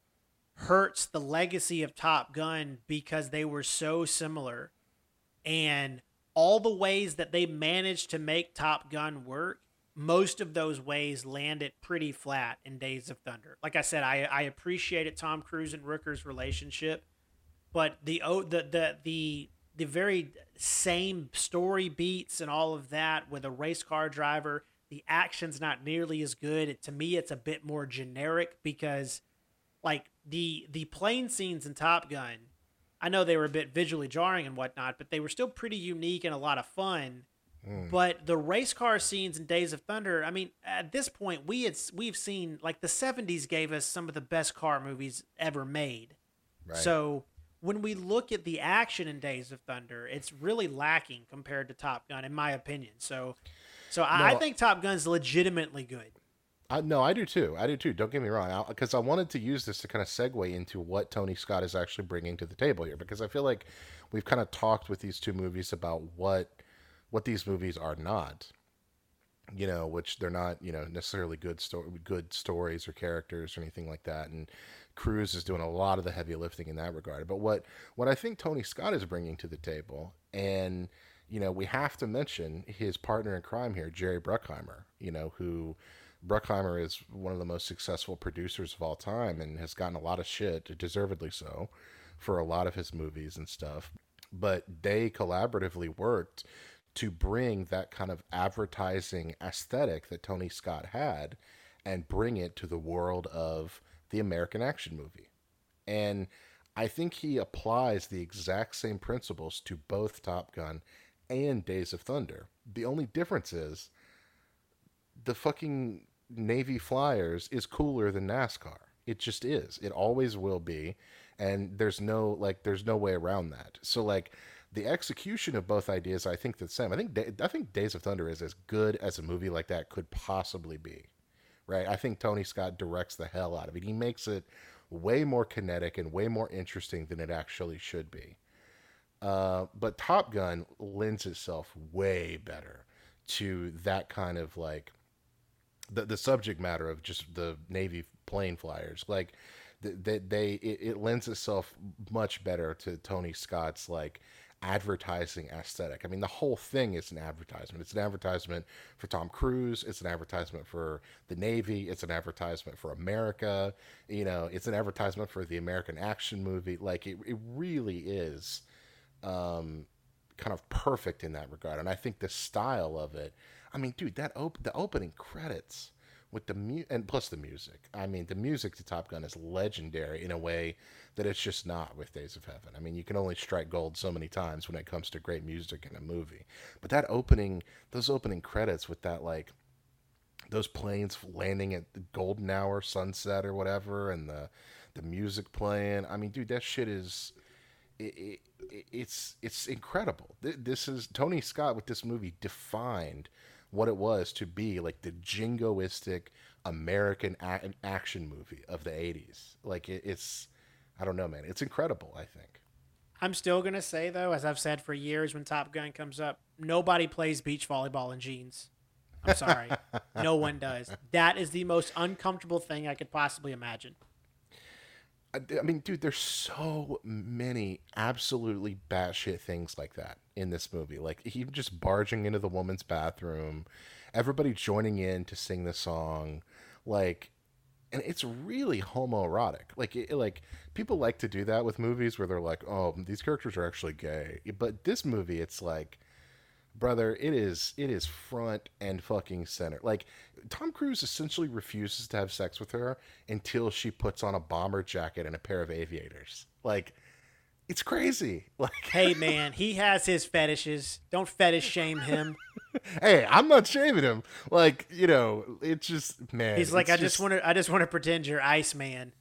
hurts the legacy of Top Gun because they were so similar, and all the ways that they managed to make Top Gun work most of those ways landed pretty flat in Days of Thunder. Like I said, I I appreciated Tom Cruise and Rooker's relationship, but the the the the the very same story beats and all of that with a race car driver, the action's not nearly as good. It, to me, it's a bit more generic because like the the plane scenes in Top Gun, I know they were a bit visually jarring and whatnot, but they were still pretty unique and a lot of fun. Hmm. But the race car scenes in Days of Thunder, I mean, at this point, we had we've seen like the '70s gave us some of the best car movies ever made. Right. So when we look at the action in Days of Thunder, it's really lacking compared to Top Gun, in my opinion. So, so I, I think Top Gun's legitimately good. I, no, I do too. I do too. Don't get me wrong. Because I, wanted to use this to kind of segue into what Tony Scott is actually bringing to the table here. Because I feel like we've kind of talked with these two movies about what what these movies are not. You know, which they're not. You know, necessarily good story, good stories or characters or anything like that. And Cruise is doing a lot of the heavy lifting in that regard. But what what I think Tony Scott is bringing to the table, and you know, we have to mention his partner in crime here, Jerry Bruckheimer. You know, who Bruckheimer is one of the most successful producers of all time and has gotten a lot of shit, deservedly so, for a lot of his movies and stuff. But they collaboratively worked to bring that kind of advertising aesthetic that Tony Scott had and bring it to the world of the American action movie. And I think he applies the exact same principles to both Top Gun and Days of Thunder. The only difference is the fucking Navy Flyers is cooler than NASCAR. It just is. It always will be. And there's no like there's no way around that. So like the execution of both ideas I think the same. I think I think Days of Thunder is as good as a movie like that could possibly be. Right? I think Tony Scott directs the hell out of it. He makes it way more kinetic and way more interesting than it actually should be. Uh, but Top Gun lends itself way better to that kind of like the the subject matter of just the Navy plane flyers. Like that they, they it, it lends itself much better to Tony Scott's like advertising aesthetic. I mean, the whole thing is an advertisement. It's an advertisement for Tom Cruise. It's an advertisement for the Navy. It's an advertisement for America. You know, it's an advertisement for the American action movie. Like it, it really is um, kind of perfect in that regard. And I think the style of it. I mean, dude, that op- the opening credits with the mu- and plus the music. I mean, the music to Top Gun is legendary in a way that it's just not with Days of Heaven. I mean, you can only strike gold so many times when it comes to great music in a movie. But that opening, those opening credits with that like those planes landing at the golden hour, sunset or whatever, and the the music playing. I mean, dude, that shit is. It, it, it's it's incredible. This is Tony Scott with this movie defined what it was to be like the jingoistic American a- action movie of the 80s. Like it, it's I don't know, man. It's incredible, I think. I'm still going to say though as I've said for years when Top Gun comes up, nobody plays beach volleyball in jeans. I'm sorry. [laughs] no one does. That is the most uncomfortable thing I could possibly imagine. I mean, dude, there's so many absolutely batshit things like that in this movie. Like even just barging into the woman's bathroom, everybody joining in to sing the song, like, and it's really homoerotic. Like, it, like people like to do that with movies where they're like, oh, these characters are actually gay. But this movie, it's like, brother, it is it is front and fucking center. Like Tom Cruise essentially refuses to have sex with her until she puts on a bomber jacket and a pair of aviators. Like it's crazy. [laughs] Like Hey man, he has his fetishes. Don't fetish shame him. [laughs] hey, I'm not shaming him. Like, you know, it's just man. He's like, I just, just want to I just want to pretend you're Iceman.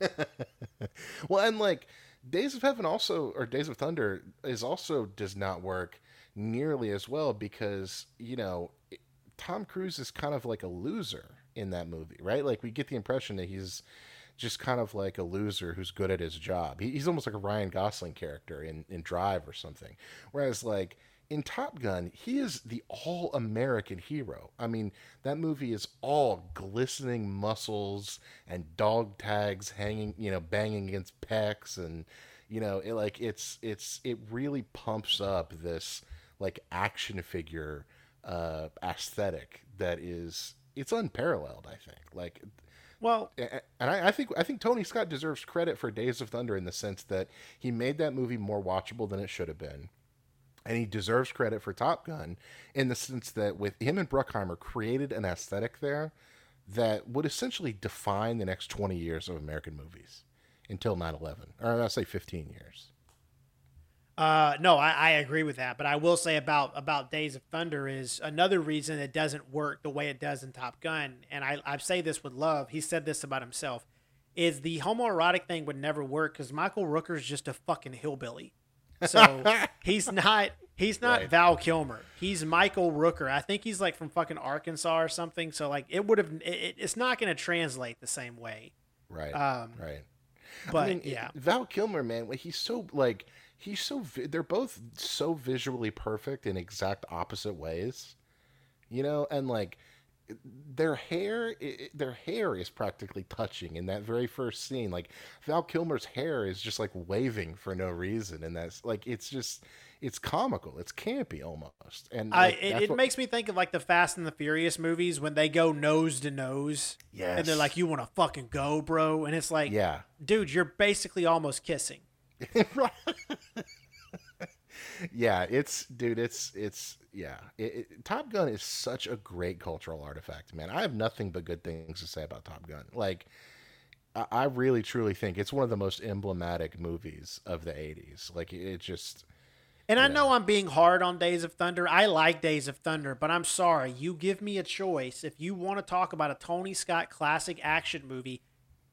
[laughs] well, and like Days of Heaven also or Days of Thunder is also does not work nearly as well because you know Tom Cruise is kind of like a loser in that movie, right? Like we get the impression that he's just kind of like a loser who's good at his job. He, he's almost like a Ryan Gosling character in in Drive or something. Whereas like in Top Gun, he is the all American hero. I mean, that movie is all glistening muscles and dog tags hanging, you know, banging against pecs and you know, it like it's it's it really pumps up this like action figure uh, aesthetic that is it's unparalleled. I think like well, and I, I, think I think Tony Scott deserves credit for Days of Thunder in the sense that he made that movie more watchable than it should have been, and he deserves credit for Top Gun in the sense that with him and Bruckheimer created an aesthetic there that would essentially define the next twenty years of American movies until 9-11 or I say fifteen years. Uh, no, I, I agree with that. But I will say about about Days of Thunder is another reason it doesn't work the way it does in Top Gun. And I, I say this with love. He said this about himself. Is the homoerotic thing would never work because Michael Rooker's just a fucking hillbilly. So [laughs] he's not he's not Right. Val Kilmer. He's Michael Rooker. I think he's like from fucking Arkansas or something. So like it would have it, it- it's not going to translate the same way. Right. Um, right. But I mean, yeah, Val Kilmer, man, he's so like he's so vi- they're both so visually perfect in exact opposite ways, you know, and like their hair, i i- their hair is practically touching in that very first scene. Like Val Kilmer's hair is just like waving for no reason, and that's like it's just it's comical, it's campy almost, and I it, it what- makes me think of like the Fast and the Furious movies when they go nose to nose. yeah and they're like, "You want to fucking go, bro?" And it's like, yeah, dude, you're basically almost kissing. [laughs] Yeah, it's dude, it's it's yeah. It, it, Top Gun is such a great cultural artifact, man. I have nothing but good things to say about Top Gun. Like, I, I really truly think it's one of the most emblematic movies of the '80s. Like, it, it just And I Yeah. know I'm being hard on Days of Thunder. I like Days of Thunder, but I'm sorry. You give me a choice. If you want to talk about a Tony Scott classic action movie,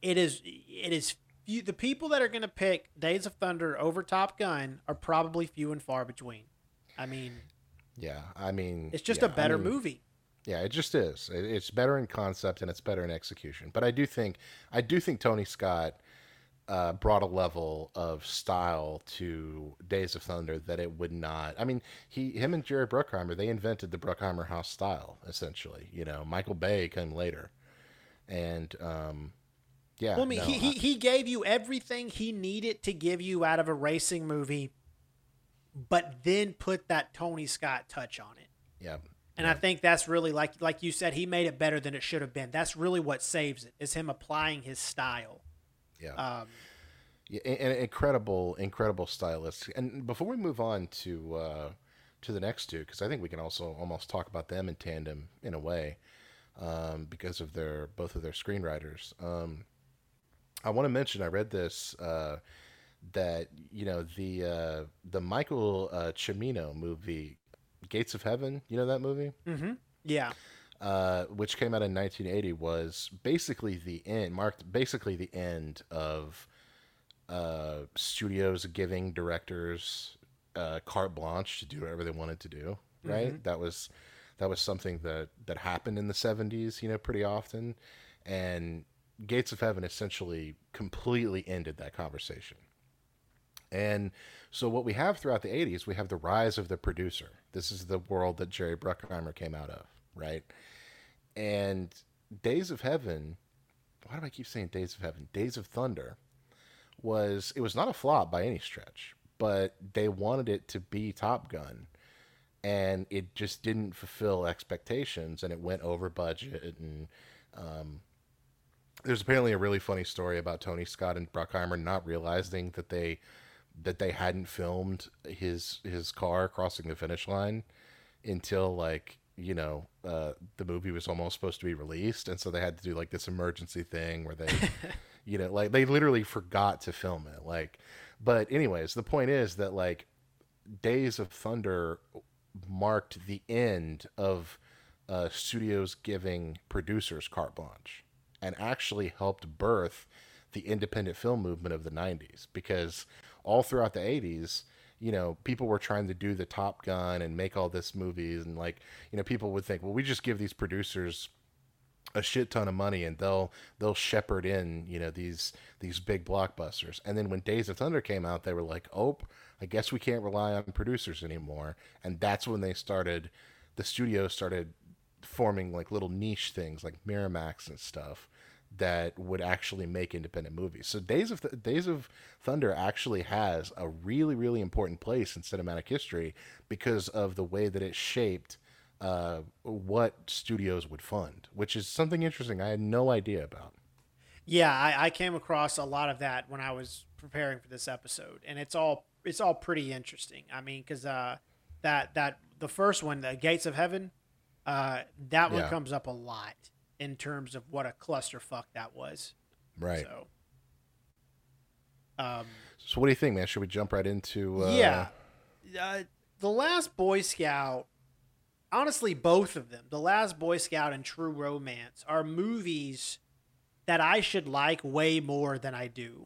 it is it is few, the people that are going to pick Days of Thunder over Top Gun are probably few and far between. I mean, yeah. I mean, it's just yeah, a better I mean, movie. Yeah, it just is. It- It's better in concept and it's better in execution. But I do think I do think Tony Scott uh, brought a level of style to Days of Thunder that it would not. I mean, he him and Jerry Bruckheimer they invented the Bruckheimer house style essentially. You know, Michael Bay came later, and um, Yeah. Well, I mean, no, he, he he gave you everything he needed to give you out of a racing movie, but then put that Tony Scott touch on it. yeah. And I think that's really like like you said, he made it better than it should have been. That's really what saves it is him applying his style. Yeah. Um, Yeah, and incredible, incredible stylist. And before we move on to uh, to the next two, because I think we can also almost talk about them in tandem in a way, um, because of their both of their screenwriters. Um, I want to mention I read this uh, that you know the uh, the Michael uh, Cimino movie, Gates of Heaven. You know that movie? yeah, uh, which came out in 1980, was basically the end, marked basically the end of uh, studios giving directors uh, carte blanche to do whatever they wanted to do. Right? That was that was something that that happened in the 70s, you know, pretty often, and Gates of Heaven essentially completely ended that conversation. And so what we have throughout the 80s, we have the rise of the producer. This is the world that Jerry Bruckheimer came out of, right? And Days of Heaven, why do I keep saying Days of Heaven? Days of Thunder was it was not a flop by any stretch, but they wanted it to be Top Gun and it just didn't fulfill expectations and it went over budget and um, there's apparently a really funny story about Tony Scott and Bruckheimer not realizing that they that they hadn't filmed his his car crossing the finish line until like you know uh, the movie was almost supposed to be released. And so they had to do like this emergency thing where they [laughs] you know like they literally forgot to film it. Like but anyways the point is that like days of thunder marked the end of uh, studios giving producers carte blanche and actually helped birth the independent film movement of the 90s because all throughout the 80s you know people were trying to do the top gun and make all this movies and like you know people would think well we just give these producers a shit ton of money and they'll they'll shepherd in you know these these big blockbusters. And then when days of thunder came out they were like oh i guess we can't rely on producers anymore. And that's when they started the studio started forming like little niche things like miramax and stuff that would actually make independent movies so days of Th- days of thunder actually has a really really important place in cinematic history because of the way that it shaped uh, what studios would fund, which is something interesting I had no idea about. yeah. I, I came across a lot of that when I was preparing for this episode, and it's all it's all pretty interesting. I mean, because uh, that that the first one, the Gates of Heaven, uh, that one Yeah. comes up a lot in terms of what a clusterfuck that was. Right. So, um, So, what do you think, man? Should we jump right into? Uh, yeah, uh, the Last Boy Scout. Honestly, both of them, The Last Boy Scout and True Romance, are movies that I should like way more than I do.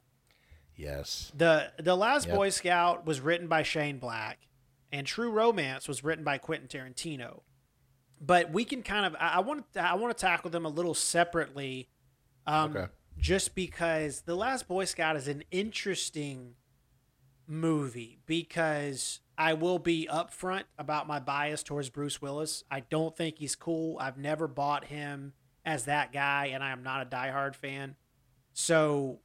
Yes. the The Last Yep. Boy Scout was written by Shane Black, and True Romance was written by Quentin Tarantino. But we can kind of I, I want to, I want to tackle them a little separately, um, Okay. just because The Last Boy Scout is an interesting movie because I will be upfront about my bias towards Bruce Willis. I don't think he's cool. I've never bought him as that guy, and I am not a diehard fan. So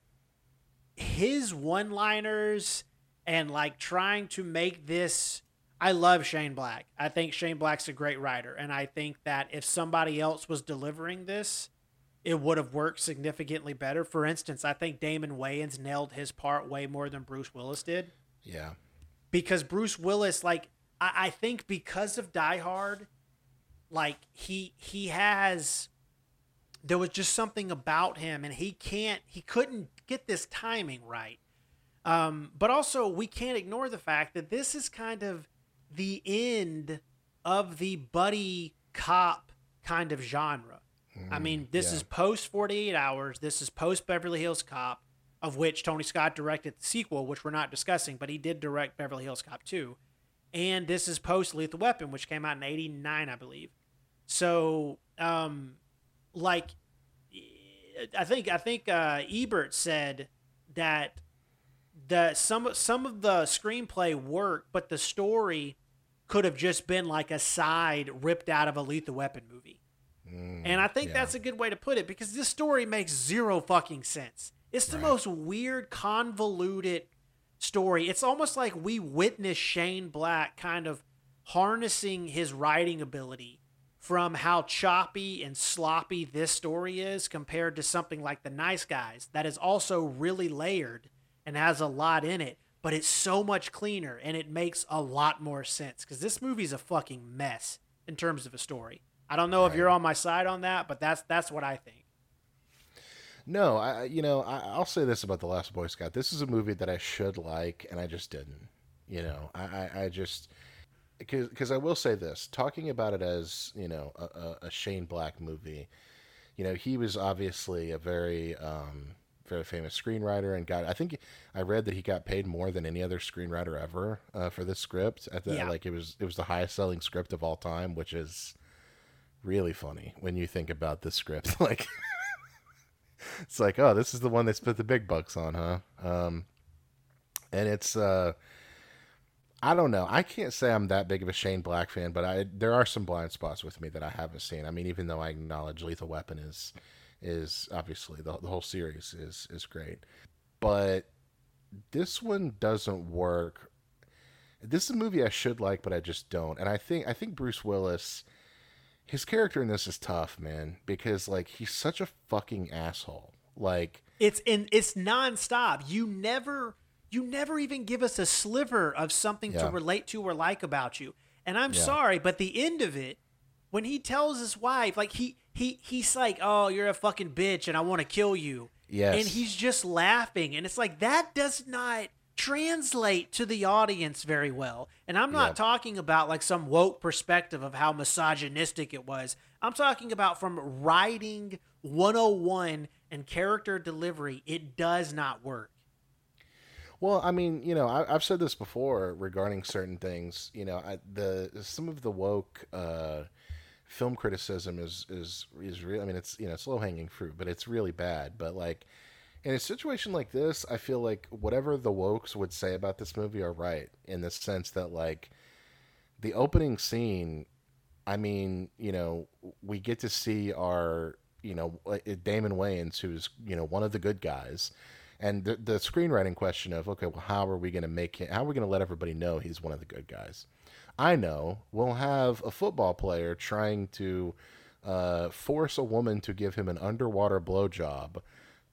his one liners and like trying to make this I love Shane Black. I think Shane Black's a great writer and I think that if somebody else was delivering this it would have worked significantly better. For instance, I think Damon Wayans nailed his part way more than Bruce Willis did Yeah. because Bruce Willis, like I, I think because of Die Hard, like he he has there was just something about him and he can't he couldn't get this timing right. Um, but also we can't ignore the fact that this is kind of the end of the buddy cop kind of genre. I mean, this yeah. is post 48 hours. This is post Beverly Hills Cop, of which Tony Scott directed the sequel, which we're not discussing, but he did direct Beverly Hills Cop 2. And this is post Lethal Weapon, which came out in 89, I believe. So, um, like, I think I think uh, Ebert said that the some some of the screenplay work, but the story could have just been like a side ripped out of a Lethal Weapon movie. Mm, and I think yeah. that's a good way to put it because this story makes zero fucking sense. It's the Right. most weird, convoluted story. It's almost like we witness Shane Black kind of harnessing his writing ability from how choppy and sloppy this story is compared to something like The Nice Guys that is also really layered and has a lot in it, but it's so much cleaner and it makes a lot more sense because this movie's a fucking mess in terms of a story. I don't know if you're on my side on that, but that's that's what I think. No, I I- you know I, I'll say this about the Last Boy Scout. This is a movie that I should like, and I just didn't. You know, I I, I just because I will say this, talking about it as you know a, a, a Shane Black movie. You know, he was obviously a very um, very famous screenwriter and got. I think I read that he got paid more than any other screenwriter ever uh, for this script. At the, Yeah. like it was it was the highest selling script of all time, which is really funny when you think about this script. [laughs] like it's like, oh, this is the one they spent the big bucks on, huh? Um, and it's, uh, I don't know. I can't say I'm that big of a Shane Black fan, but I there are some blind spots with me that I haven't seen. I mean, even though I acknowledge Lethal Weapon is is obviously the the whole series is is great, but this one doesn't work. This is a movie I should like, but I just don't. And I think I think Bruce Willis his character in this is tough, man, because like he's such a fucking asshole. Like It's in it's nonstop. You never you never even give us a sliver of something to relate to or like about you. And I'm Yeah. sorry, but the end of it, when he tells his wife, like he he he's like, "Oh, you're a fucking bitch, and I want to kill you." Yes. And he's just laughing, and it's like that does not translate to the audience very well. And I'm not Yeah. talking about like some woke perspective of how misogynistic it was. I'm talking about from writing 101 and character delivery. It does not work. Well, I mean, you know, I, I've said this before regarding certain things. You know, I, the some of the woke uh, film criticism is is is real. I mean, it's you know, it's low hanging fruit, but it's really bad. But like in a situation like this, I feel like whatever the wokes would say about this movie are right in the sense that like the opening scene. I mean, you know, we get to see our, you know, uh, uh, Damon Wayans, who's you know one of the good guys and the, the screenwriting question of okay well how are we going to make it how are we going to let everybody know he's one of the good guys i know we'll have a football player trying to uh, force a woman to give him an underwater blowjob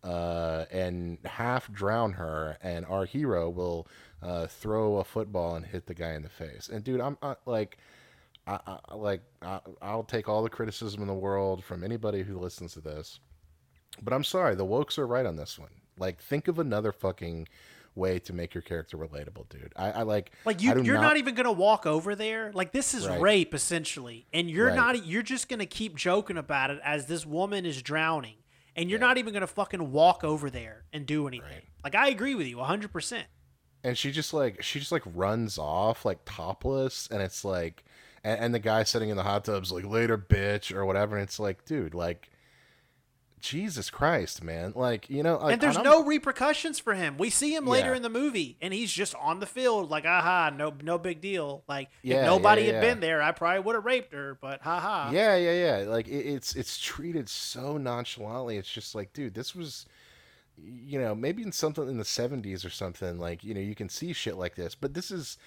uh, and half drown her and our hero will uh, throw a football and hit the guy in the face and dude i'm like I, I like I, I'll take all the criticism in the world from anybody who listens to this but I'm sorry, the wokes are right on this one. Like, think of another fucking way to make your character relatable, dude. I, I like Like you, you're not, even gonna walk over there. Like this is Right. rape essentially, and you're Right. not. You're just gonna keep joking about it as this woman is drowning, and you're Yeah. not even gonna fucking walk over there and do anything. Right. Like I agree with you 100. percent and she just like she just like runs off like topless, and it's like, and, and the guy sitting in the hot tub's like later, bitch, or whatever. And it's like, dude, like, Jesus Christ, man, like you know, like, and there's no repercussions for him. We see him later Yeah. in the movie, and he's just on the field, like, aha, no, no big deal. Like, Yeah, if nobody yeah, had been there, I probably would have raped her. But haha. Yeah, yeah, yeah. Like it, it's it's treated so nonchalantly. It's just like, dude, this was, you know, maybe in something in the '70s or something. Like, you know, you can see shit like this, but this is,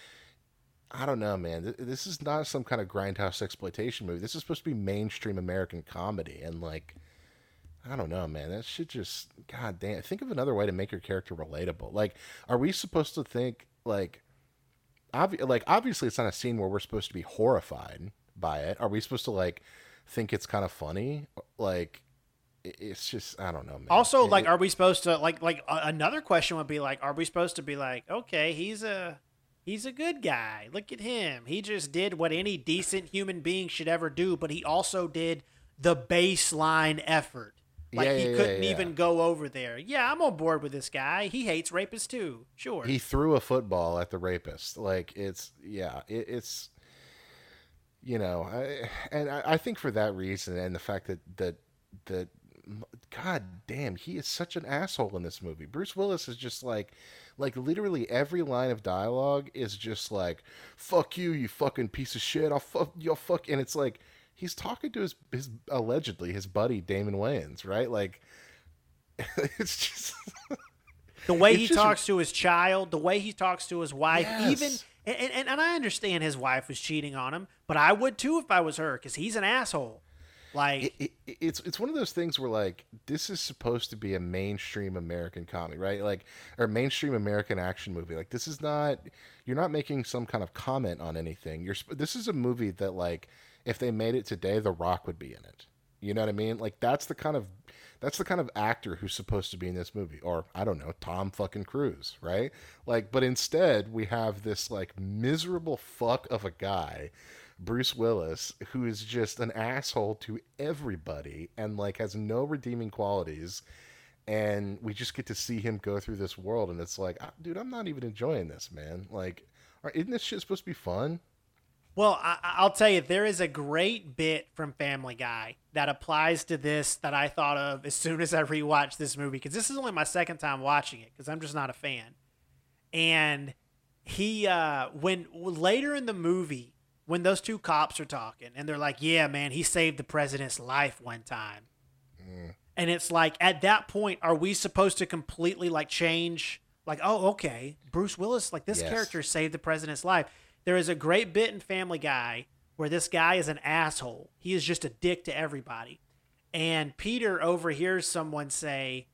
I don't know, man. This is not some kind of grindhouse exploitation movie. This is supposed to be mainstream American comedy, and like, I don't know, man. That shit just, god damn. Think of another way to make your character relatable. Like, are we supposed to think like? obvi- like obviously it's not a scene where we're supposed to be horrified by it. Are we supposed to like think it's kind of funny? Like it's just I don't know, man. Also, It- like, are we supposed to like like uh, another question would be like, are we supposed to be like, okay, he's a he's a good guy. Look at him. He just did what any decent human being should ever do, but he also did the baseline effort. Like Yeah, he yeah, couldn't yeah. even go over there. Yeah, I'm on board with this guy. He hates rapists too. Sure. he threw a football at the rapist. Like it's yeah, it, it's you know, I, and I, I think for that reason and the fact that that that god damn, he is such an asshole in this movie. Bruce Willis is just like like literally every line of dialogue is just like fuck you, you fucking piece of shit. I'll fuck you'll fuck and it's like he's talking to his his allegedly his buddy Damon Wayans, right? Like [laughs] it's just [laughs] The way he just- talks to his child, the way he talks to his wife, Yes. even and, and, and I understand his wife was cheating on him, but I would too if I was her, because he's an asshole. Like it, it, it's it's one of those things where like this is supposed to be a mainstream American comedy, right? Like or mainstream American action movie. Like this is not you're not making some kind of comment on anything. You're this is a movie that like if they made it today, The Rock would be in it. You know what I mean? Like that's the kind of that's the kind of actor who's supposed to be in this movie or I don't know, Tom fucking Cruise, right? Like but instead we have this like miserable fuck of a guy Bruce Willis, who is just an asshole to everybody and like has no redeeming qualities. And we just get to see him go through this world, and it's like, ah, dude, I'm not even enjoying this, man. Like, isn't this shit supposed to be fun? Well, I, I'll tell you, there is a great bit from Family Guy that applies to this that I thought of as soon as I rewatched this movie because this is only my second time watching it because I'm just not a fan. And he, uh, when later in the movie, when those two cops are talking and they're like, "Yeah, man, he saved the president's life one time," and it's like at that point, are we supposed to completely like change? Like, oh, okay, Bruce Willis, like this Yes. character saved the president's life. There is a great bit in Family Guy where this guy is an asshole. He is just a dick to everybody. And Peter overhears someone say,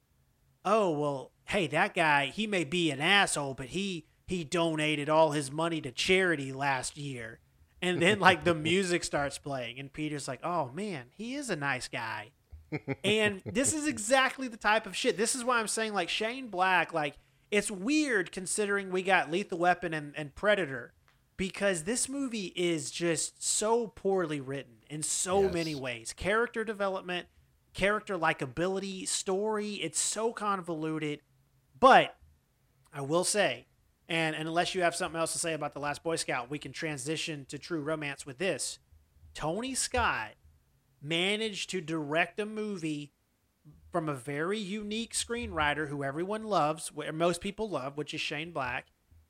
"Oh, well, hey, that guy, he may be an asshole, but he he donated all his money to charity last year." And then like the [laughs] music starts playing and Peter's like, "Oh man, he is a nice guy." and this is exactly the type of shit. This is why I'm saying like Shane Black, like it's weird considering we got Lethal Weapon and, and Predator because this movie is just so poorly written in so Yes. many ways. Character development, character likability, story, it's so convoluted. But I will say, and, and unless you have something else to say about The Last Boy Scout, we can transition to true romance with this. Tony Scott managed to direct a movie from a very unique screenwriter who everyone loves, wh- most people love, which is Shane Black.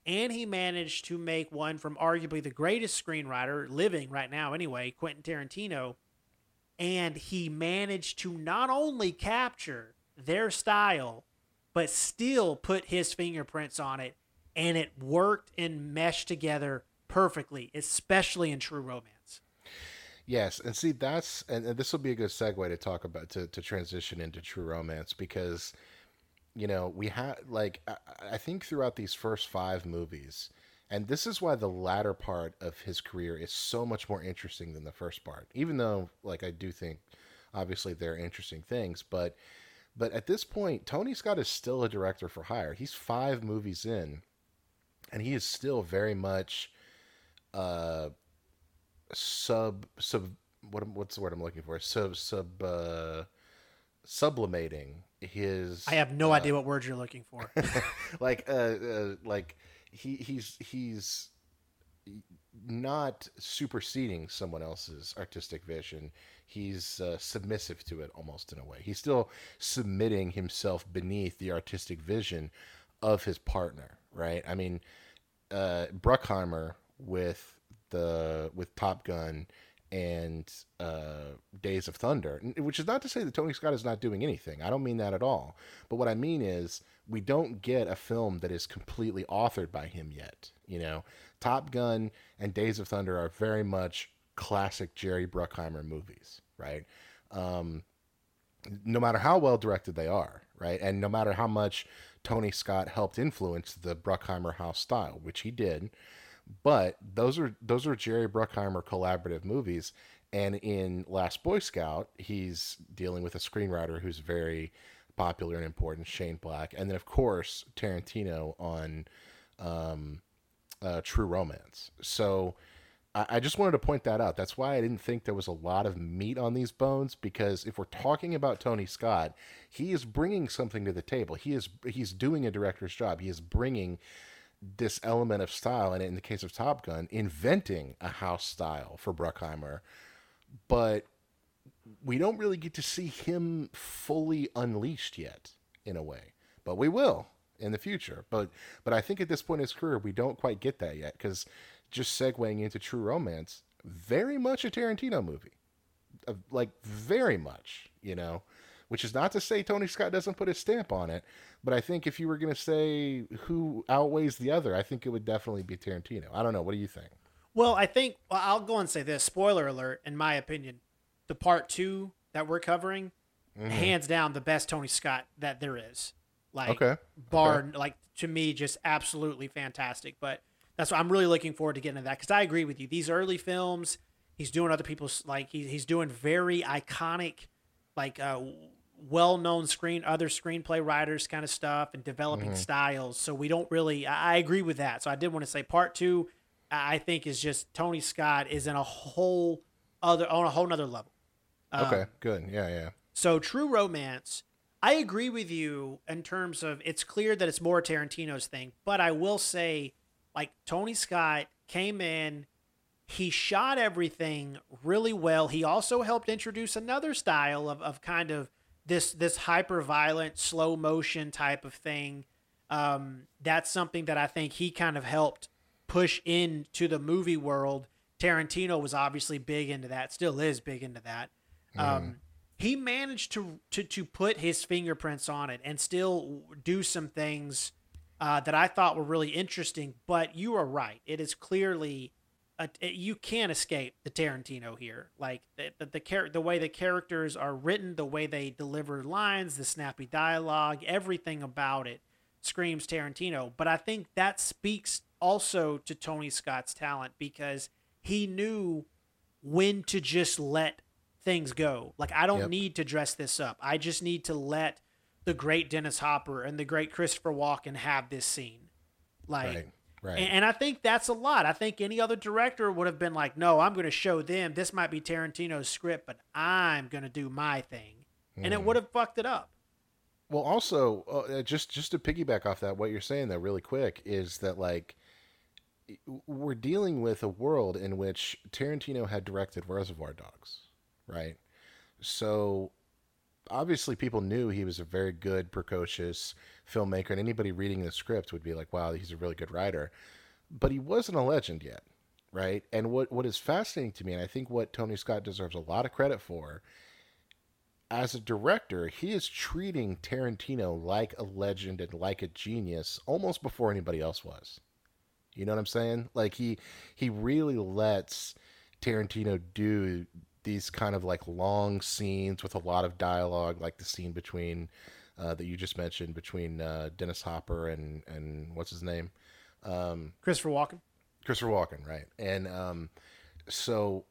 And he managed to make one from arguably the greatest screenwriter living right now, anyway, Quentin Tarantino. And he managed to not only capture their style, but still put his fingerprints on it. And it worked and meshed together perfectly, especially in True Romance. Yes, and see that's and, and this will be a good segue to talk about to, to transition into true romance because you know we had like I, I think throughout these first five movies, and this is why the latter part of his career is so much more interesting than the first part. Even though like I do think obviously they're interesting things, but but at this point Tony Scott is still a director for hire. He's five movies in, and he is still very much. Uh, sub sub what what's the word I'm looking for? Sub sub uh, sublimating his. I have no idea what word you're looking for. [laughs] like uh, uh like he he's he's not superseding someone else's artistic vision he's uh, submissive to it almost in a way he's still submitting himself beneath the artistic vision of his partner right i mean uh bruckheimer with the with top gun and uh, Days of Thunder, which is not to say that Tony Scott is not doing anything. I don't mean that at all. But what I mean is we don't get a film that is completely authored by him yet. You know, Top Gun and Days of Thunder are very much classic Jerry Bruckheimer movies, right? Um, no matter how well directed they are, right? And no matter how much Tony Scott helped influence the Bruckheimer house style, which he did, but those are those are Jerry Bruckheimer collaborative movies. And in Last Boy Scout, he's dealing with a screenwriter who's very popular and important, Shane Black, and then of course Tarantino on um, uh, True Romance. So I, I just wanted to point that out. That's why I didn't think there was a lot of meat on these bones because if we're talking about Tony Scott, he is bringing something to the table. He is he's doing a director's job. He is bringing this element of style, and in the case of Top Gun, inventing a house style for Bruckheimer, but we don't really get to see him fully unleashed yet, in a way. But we will in the future. But but I think at this point in his career, we don't quite get that yet because just segueing into True Romance, very much a Tarantino movie. like very much, you know. Which is not to say Tony Scott doesn't put his stamp on it, but I think if you were going to say who outweighs the other, I think it would definitely be Tarantino. I don't know. What do you think? Well, I think well, I'll go and say this. Spoiler alert, in my opinion, the part two that we're covering, Mm-hmm. hands down the best Tony Scott that there is. Like Okay. bar like to me just absolutely fantastic. But that's why I'm really looking forward to getting to that because I agree with you. These early films, he's doing other people's like he, he's doing very iconic, like uh, well known screen other screenplay writers kind of stuff and developing styles. So we don't really. I, I agree with that. So I did want to say part two. I think is just Tony Scott is in a whole other on a whole nother level. Um, Okay, good. Yeah, yeah. so True Romance, I agree with you in terms of it's clear that it's more Tarantino's thing, but I will say like Tony Scott came in, he shot everything really well. He also helped introduce another style of, of kind of this this hyper violent slow motion type of thing. Um, that's something that I think he kind of helped push into the movie world. Tarantino was obviously big into that, still is big into that. Um, he managed to, to to put his fingerprints on it and still do some things uh, that I thought were really interesting. But you are right; it is clearly a, you can't escape the Tarantino here. Like the the, the, char- the way the characters are written, the way they deliver lines, the snappy dialogue, everything about it screams Tarantino. But I think that speaks also to Tony Scott's talent because he knew when to just let things go. Like I don't Yep. need to dress this up. I just need to let the great Dennis Hopper and the great Christopher Walken have this scene. Like Right, right. And, and I think that's a lot. I think any other director would have been like, "No, I'm going to show them. This might be Tarantino's script, but I'm going to do my thing," and Hmm. it would have fucked it up. Well, also, uh, just just to piggyback off that, what you're saying though, really quick, is that like we're dealing with a world in which Tarantino had directed Reservoir Dogs, right? So obviously, people knew he was a very good, precocious filmmaker, and anybody reading the script would be like, "Wow, he's a really good writer." But he wasn't a legend yet, right? And what what is fascinating to me, and I think what Tony Scott deserves a lot of credit for, as a director, he is treating Tarantino like a legend and like a genius almost before anybody else was. You know what I'm saying? Like he he really lets Tarantino do these kind of like long scenes with a lot of dialogue, like the scene between uh, that you just mentioned between uh, Dennis Hopper and and what's his name, Christopher Walken. Christopher Walken, right? And um, so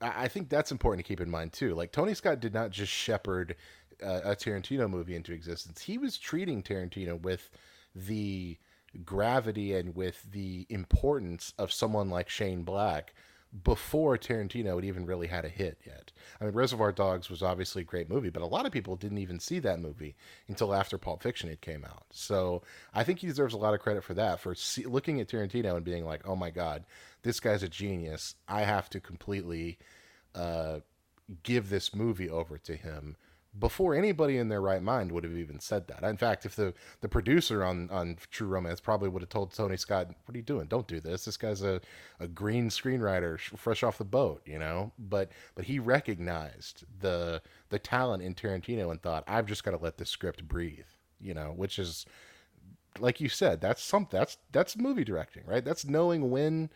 I I think that's important to keep in mind too. Like Tony Scott did not just shepherd uh, a Tarantino movie into existence; he was treating Tarantino with the gravity and with the importance of someone like Shane Black before Tarantino had even really had a hit yet. I mean, Reservoir Dogs was obviously a great movie, but a lot of people didn't even see that movie until after Pulp Fiction had came out. So I think he deserves a lot of credit for that, for see, looking at Tarantino and being like, "Oh my God, this guy's a genius. I have to completely uh, give this movie over to him." Before anybody in their right mind would have even said that. In fact, if the, the producer on, on True Romance probably would have told Tony Scott, "What are you doing? Don't do this. This guy's a, a green screenwriter, sh- fresh off the boat," you know. But but he recognized the the talent in Tarantino and thought, "I've just got to let this script breathe," you know, which is like you said, that's some that's that's movie directing, right? That's knowing when,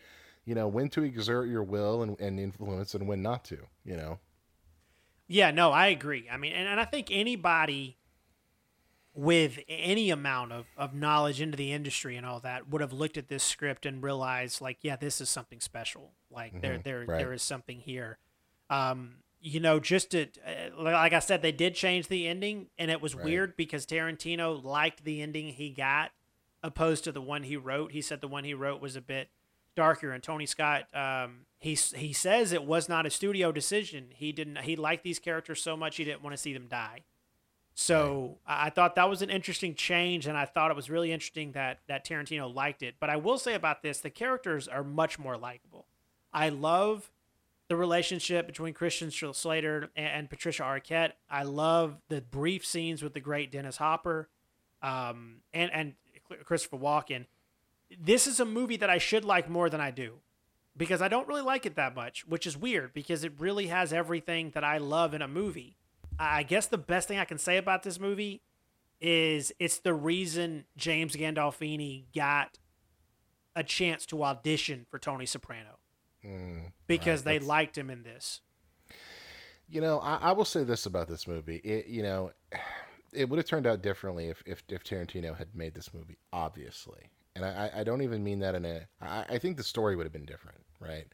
you know, when to exert your will and, and influence and when not to, you know. Yeah, no, I agree. I mean, and, and I think anybody with any amount of, of knowledge into the industry and all that would have looked at this script and realized like, yeah, this is something special. Like there there right. there is something here. Um, you know, just to uh, like I said, they did change the ending, and it was Right. weird because Tarantino liked the ending he got, opposed to the one he wrote. He said the one he wrote was a bit darker, and Tony Scott, um, he he says it was not a studio decision. He didn't. He liked these characters so much he didn't want to see them die. So I I thought that was an interesting change, and I thought it was really interesting that that Tarantino liked it. But I will say about this, the characters are much more likable. I love the relationship between Christian Slater and, and Patricia Arquette. I love the brief scenes with the great Dennis Hopper, um, and and Christopher Walken. This is a movie that I should like more than I do. because I don't really like it that much, which is weird because it really has everything that I love in a movie. I guess the best thing I can say about this movie is it's the reason James Gandolfini got a chance to audition for Tony Soprano hmm. because they that's- liked him in this. You know, I, I will say this about this movie. It, you know, [sighs] it would have turned out differently if, if, if Tarantino had made this movie, obviously. And I, I don't even mean that in a. I, I think the story would have been different, right?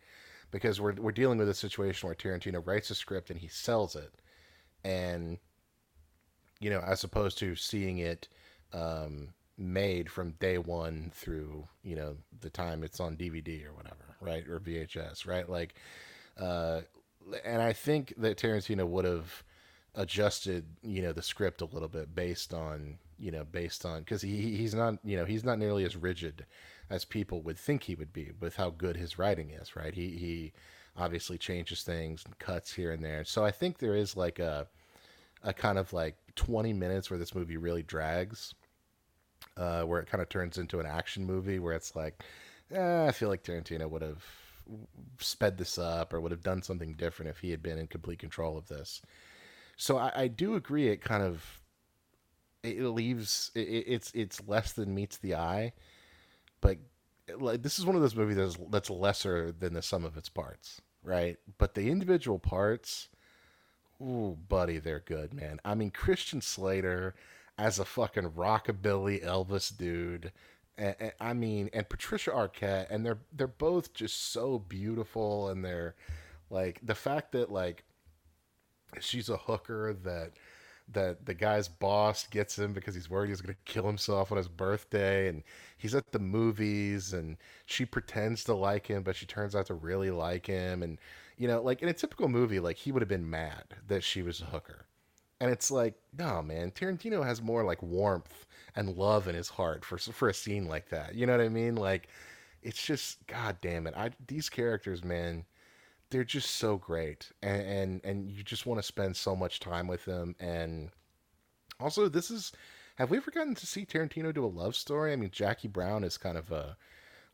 Because we're, we're dealing with a situation where Tarantino writes a script and he sells it. And, you know, as opposed to seeing it um, made from day one through, you know, the time it's on DVD or whatever, right? Or VHS, right? Like, uh, and I think that Tarantino would have adjusted, you know, the script a little bit based on, you know, based on because he he's not, you know, he's not nearly as rigid as people would think he would be with how good his writing is, right? He he obviously changes things and cuts here and there. So I think there is like a a kind of like 20 minutes where this movie really drags uh, where it kind of turns into an action movie where it's like, eh, I feel like Tarantino would have sped this up or would have done something different if he had been in complete control of this. So I, I do agree. It kind of it leaves it, it's it's less than meets the eye, but like this is one of those movies that's that's lesser than the sum of its parts, right? But the individual parts, ooh, buddy, they're good, man. I mean, Christian Slater as a fucking rockabilly Elvis dude. And, and- I mean, and Patricia Arquette, and they're they're both just so beautiful, and they're like the fact that like she's a hooker that that the guy's boss gets him because he's worried he's going to kill himself on his birthday and he's at the movies and she pretends to like him but she turns out to really like him and you know like in a typical movie like he would have been mad that she was a hooker. And it's like no man tarantino has more like warmth and love in his heart for for a scene like that. You know what i mean? Like it's just god damn it. I these characters man they're just so great and and, and you just want to spend so much time with them and also this is have we ever gotten to see tarantino do a love story? I mean jackie brown is kind of a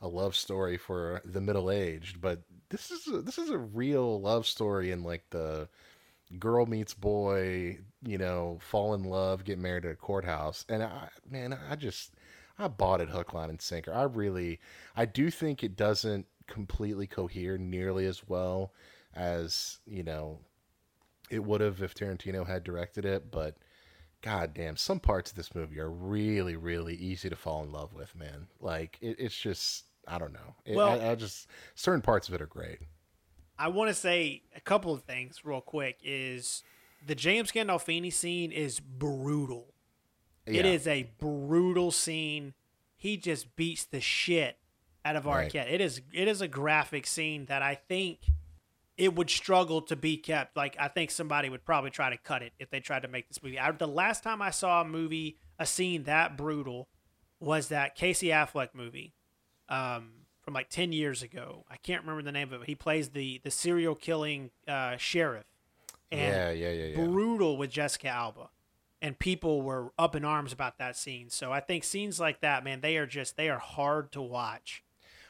a love story for the middle aged but this is a, this is a real love story in like the girl meets boy you know fall in love get married at a courthouse and i man i just i bought it hook line and sinker. I really i do think it doesn't completely cohere nearly as well as you know it would have if tarantino had directed it but god damn some parts of this movie are really really easy to fall in love with man like it, it's just i don't know It- Well- I, I just certain parts of it are great I want to say a couple of things real quick. Is the James Gandolfini scene is brutal. It Yeah. is a brutal scene. He just beats the shit out of Right. Arquette. It is it is a graphic scene that I think it would struggle to be kept. Like I think somebody would probably try to cut it if they tried to make this movie. I, the last time I saw a movie, a scene that brutal, was that Casey Affleck movie um, from like ten years ago. I can't remember the name of it. He plays the the serial killing uh, sheriff. And yeah yeah yeah yeah brutal with Jessica Alba. And people were up in arms about that scene. So I think scenes like that, man, they are just they are hard to watch.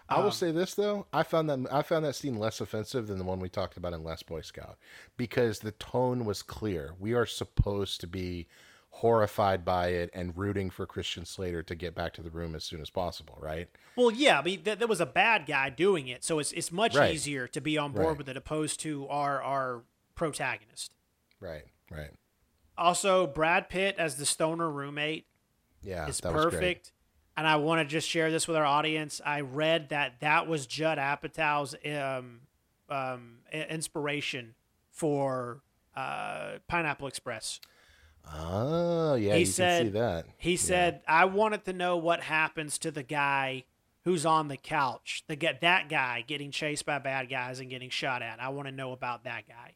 I will Um, say this though, I found that I found that scene less offensive than the one we talked about in Last Boy Scout because the tone was clear. We are supposed to be horrified by it and rooting for Christian Slater to get back to the room as soon as possible, right? Well, yeah, I mean, th- there was a bad guy doing it, so it's it's much Right. easier to be on board Right. with it opposed to our our protagonist. Right, right. Also, Brad Pitt as the stoner roommate Yeah, is that perfect. And I want to just share this with our audience. I read that that was Judd Apatow's um, um, inspiration for uh, Pineapple Express. Oh, yeah, He you said- can see that. He said, "I wanted to know what happens to the guy who's on the couch. The get that guy getting chased by bad guys and getting shot at. I want to know about that guy."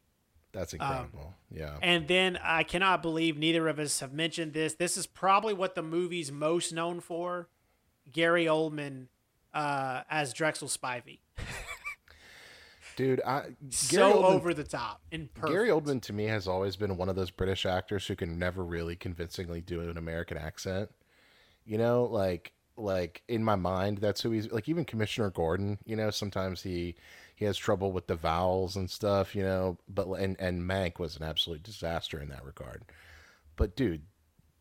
That's incredible. yeah. And then I cannot believe neither of us have mentioned this. This is probably what the movie's most known for. Gary Oldman uh, as Drexl Spivey. Dude, I so Gary Oldman, over the top and perfect. Gary Oldman to me has always been one of those British actors who can never really convincingly do an American accent. You know, like like in my mind that's who he's like even Commissioner Gordon, you know, sometimes he he has trouble with the vowels and stuff, you know, but and and Mank was an absolute disaster in that regard. But dude,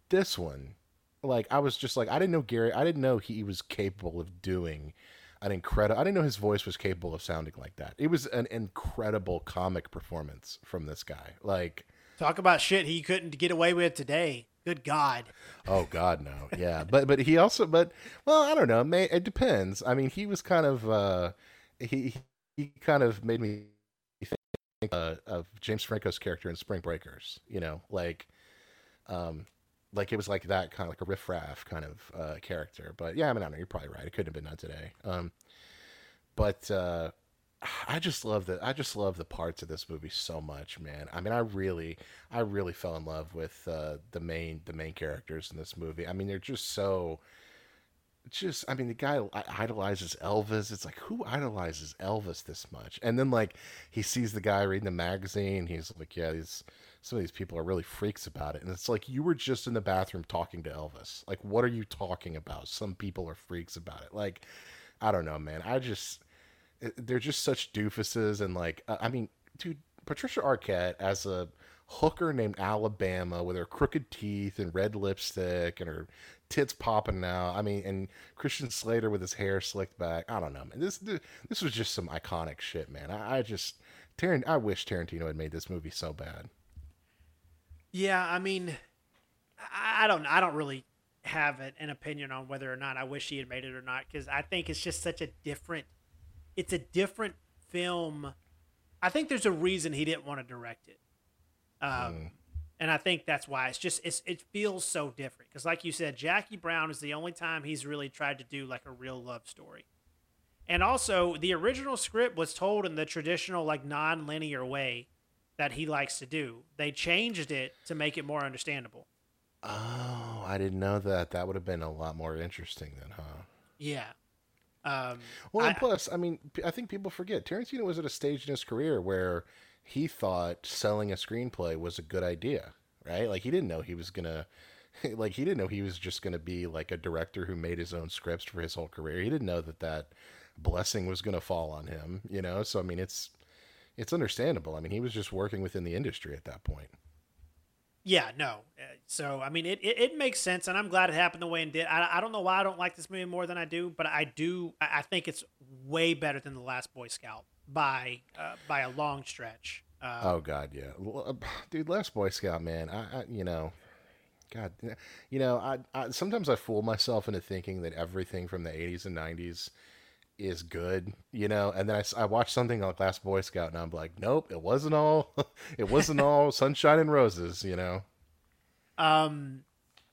this one like I was just like I didn't know Gary I didn't know he was capable of doing an incredible I didn't know his voice was capable of sounding like that. It was an incredible comic performance from this guy. Like Talk about shit he couldn't get away with today. Good God. Oh God, no. Yeah, but but he also but well, I don't know. May, it depends. I mean, he was kind of uh, he he kind of made me think uh, of James Franco's character in Spring Breakers. You know, like um, like it was like that kind of like a riffraff kind of uh, character. But yeah, I mean, I know. You're probably right. It couldn't have been done today. Um, but uh, [sighs] I just love the I just love the parts of this movie so much, man. I mean, I really I really fell in love with uh, the main the main characters in this movie. I mean, they're just so just I mean, the guy idolizes Elvis. It's like who idolizes Elvis this much? And then like he sees the guy reading the magazine, he's like, yeah, these some of these people are really freaks about it. And it's like you were just in the bathroom talking to Elvis. Like what are you talking about? Some people are freaks about it. Like I don't know, man. I just they're just such doofuses and like I mean, dude, Patricia Arquette as a hooker named Alabama with her crooked teeth and red lipstick and her tits popping now. I mean, and Christian Slater with his hair slicked back. I don't know, man. This this was just some iconic shit, man. I, I just Tarant I wish Tarantino had made this movie so bad. Yeah, I mean, I don't I don't really have an opinion on whether or not I wish he had made it or not because I think it's just such a different it's a different film. I think there's a reason he didn't want to direct it. Um, mm. And I think that's why it's just it's it feels so different because, like you said, Jackie Brown is the only time he's really tried to do like a real love story. And also, the original script was told in the traditional, like non-linear way that he likes to do. They changed it to make it more understandable. Oh, I didn't know that. That would have been a lot more interesting then, huh? Yeah. Um, well, and I, plus, I mean, I think people forget Tarantino was at a stage in his career where he thought selling a screenplay was a good idea, right? Like he didn't know he was gonna, [laughs] like he didn't know he was just gonna be like a director who made his own scripts for his whole career. He didn't know that that blessing was gonna fall on him, you know. So I mean, it's it's understandable. I mean, he was just working within the industry at that point. Yeah, no. Uh, so I mean, it, it, it, makes sense, and I'm glad it happened the way it did. I, I don't know why I don't like this movie more than I do, but I do. I, think it's way better than the Last Boy Scout by uh, by a long stretch. Um, oh God, yeah, uh, [sighs] dude, Last Boy Scout, man. I, I you know, God, you know, I, I sometimes I fool myself into thinking that everything from the '80s and '90s is good, you know. And then I, I watched something like Last Boy Scout, and I'm like, nope, it wasn't all, [laughs] it wasn't all [laughs] sunshine and roses, you know. Um,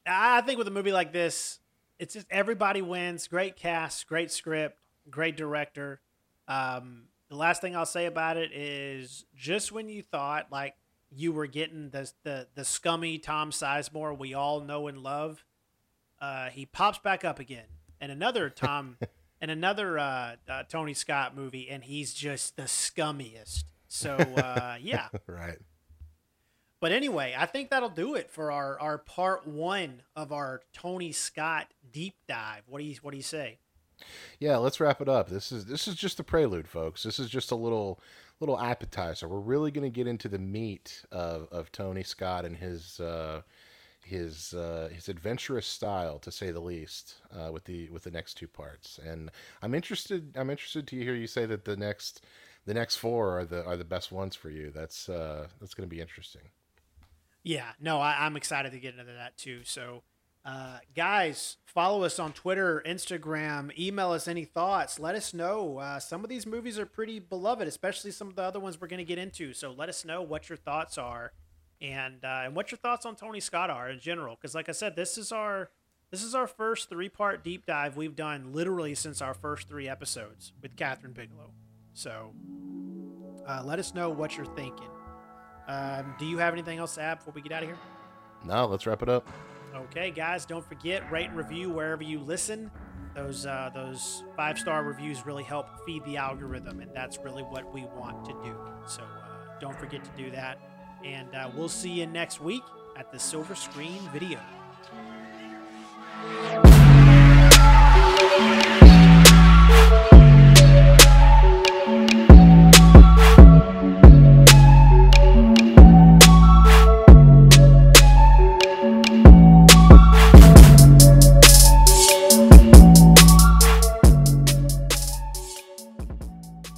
I think with a movie like this, it's just everybody wins. Great cast, great script, great director. Um, the last thing I'll say about it is just when you thought like you were getting the the the scummy Tom Sizemore we all know and love, uh, he pops back up again, and another Tom [laughs] and another uh, uh, Tony Scott movie, and he's just the scummiest. So uh, [laughs] yeah, right. But anyway, I think that'll do it for our, our part one of our Tony Scott deep dive. What do you what do you say? Yeah, let's wrap it up. This is this is just the prelude, folks. This is just a little little appetizer. We're really going to get into the meat of, of Tony Scott and his uh, his uh, his adventurous style, to say the least, uh, with the with the next two parts. And I'm interested. I'm interested to hear you say that the next the next four are the are the best ones for you. That's uh, that's going to be interesting. Yeah, no, I, am excited to get into that too. So, uh, guys, follow us on Twitter, Instagram, email us any thoughts. Let us know. Uh, some of these movies are pretty beloved, especially some of the other ones we're going to get into. So let us know what your thoughts are and uh, and what your thoughts on Tony Scott are in general. Because like I said, this is our this is our first three part deep dive we've done literally since our first three episodes with Kathryn Bigelow. So uh, let us know what you're thinking. Um, do you have anything else to add before we get out of here? No, let's wrap it up. Okay, guys, don't forget rate and review wherever you listen. Those uh, those five star reviews really help feed the algorithm, and that's really what we want to do. So uh, don't forget to do that. And uh, we'll see you next week at the Silver Screen video.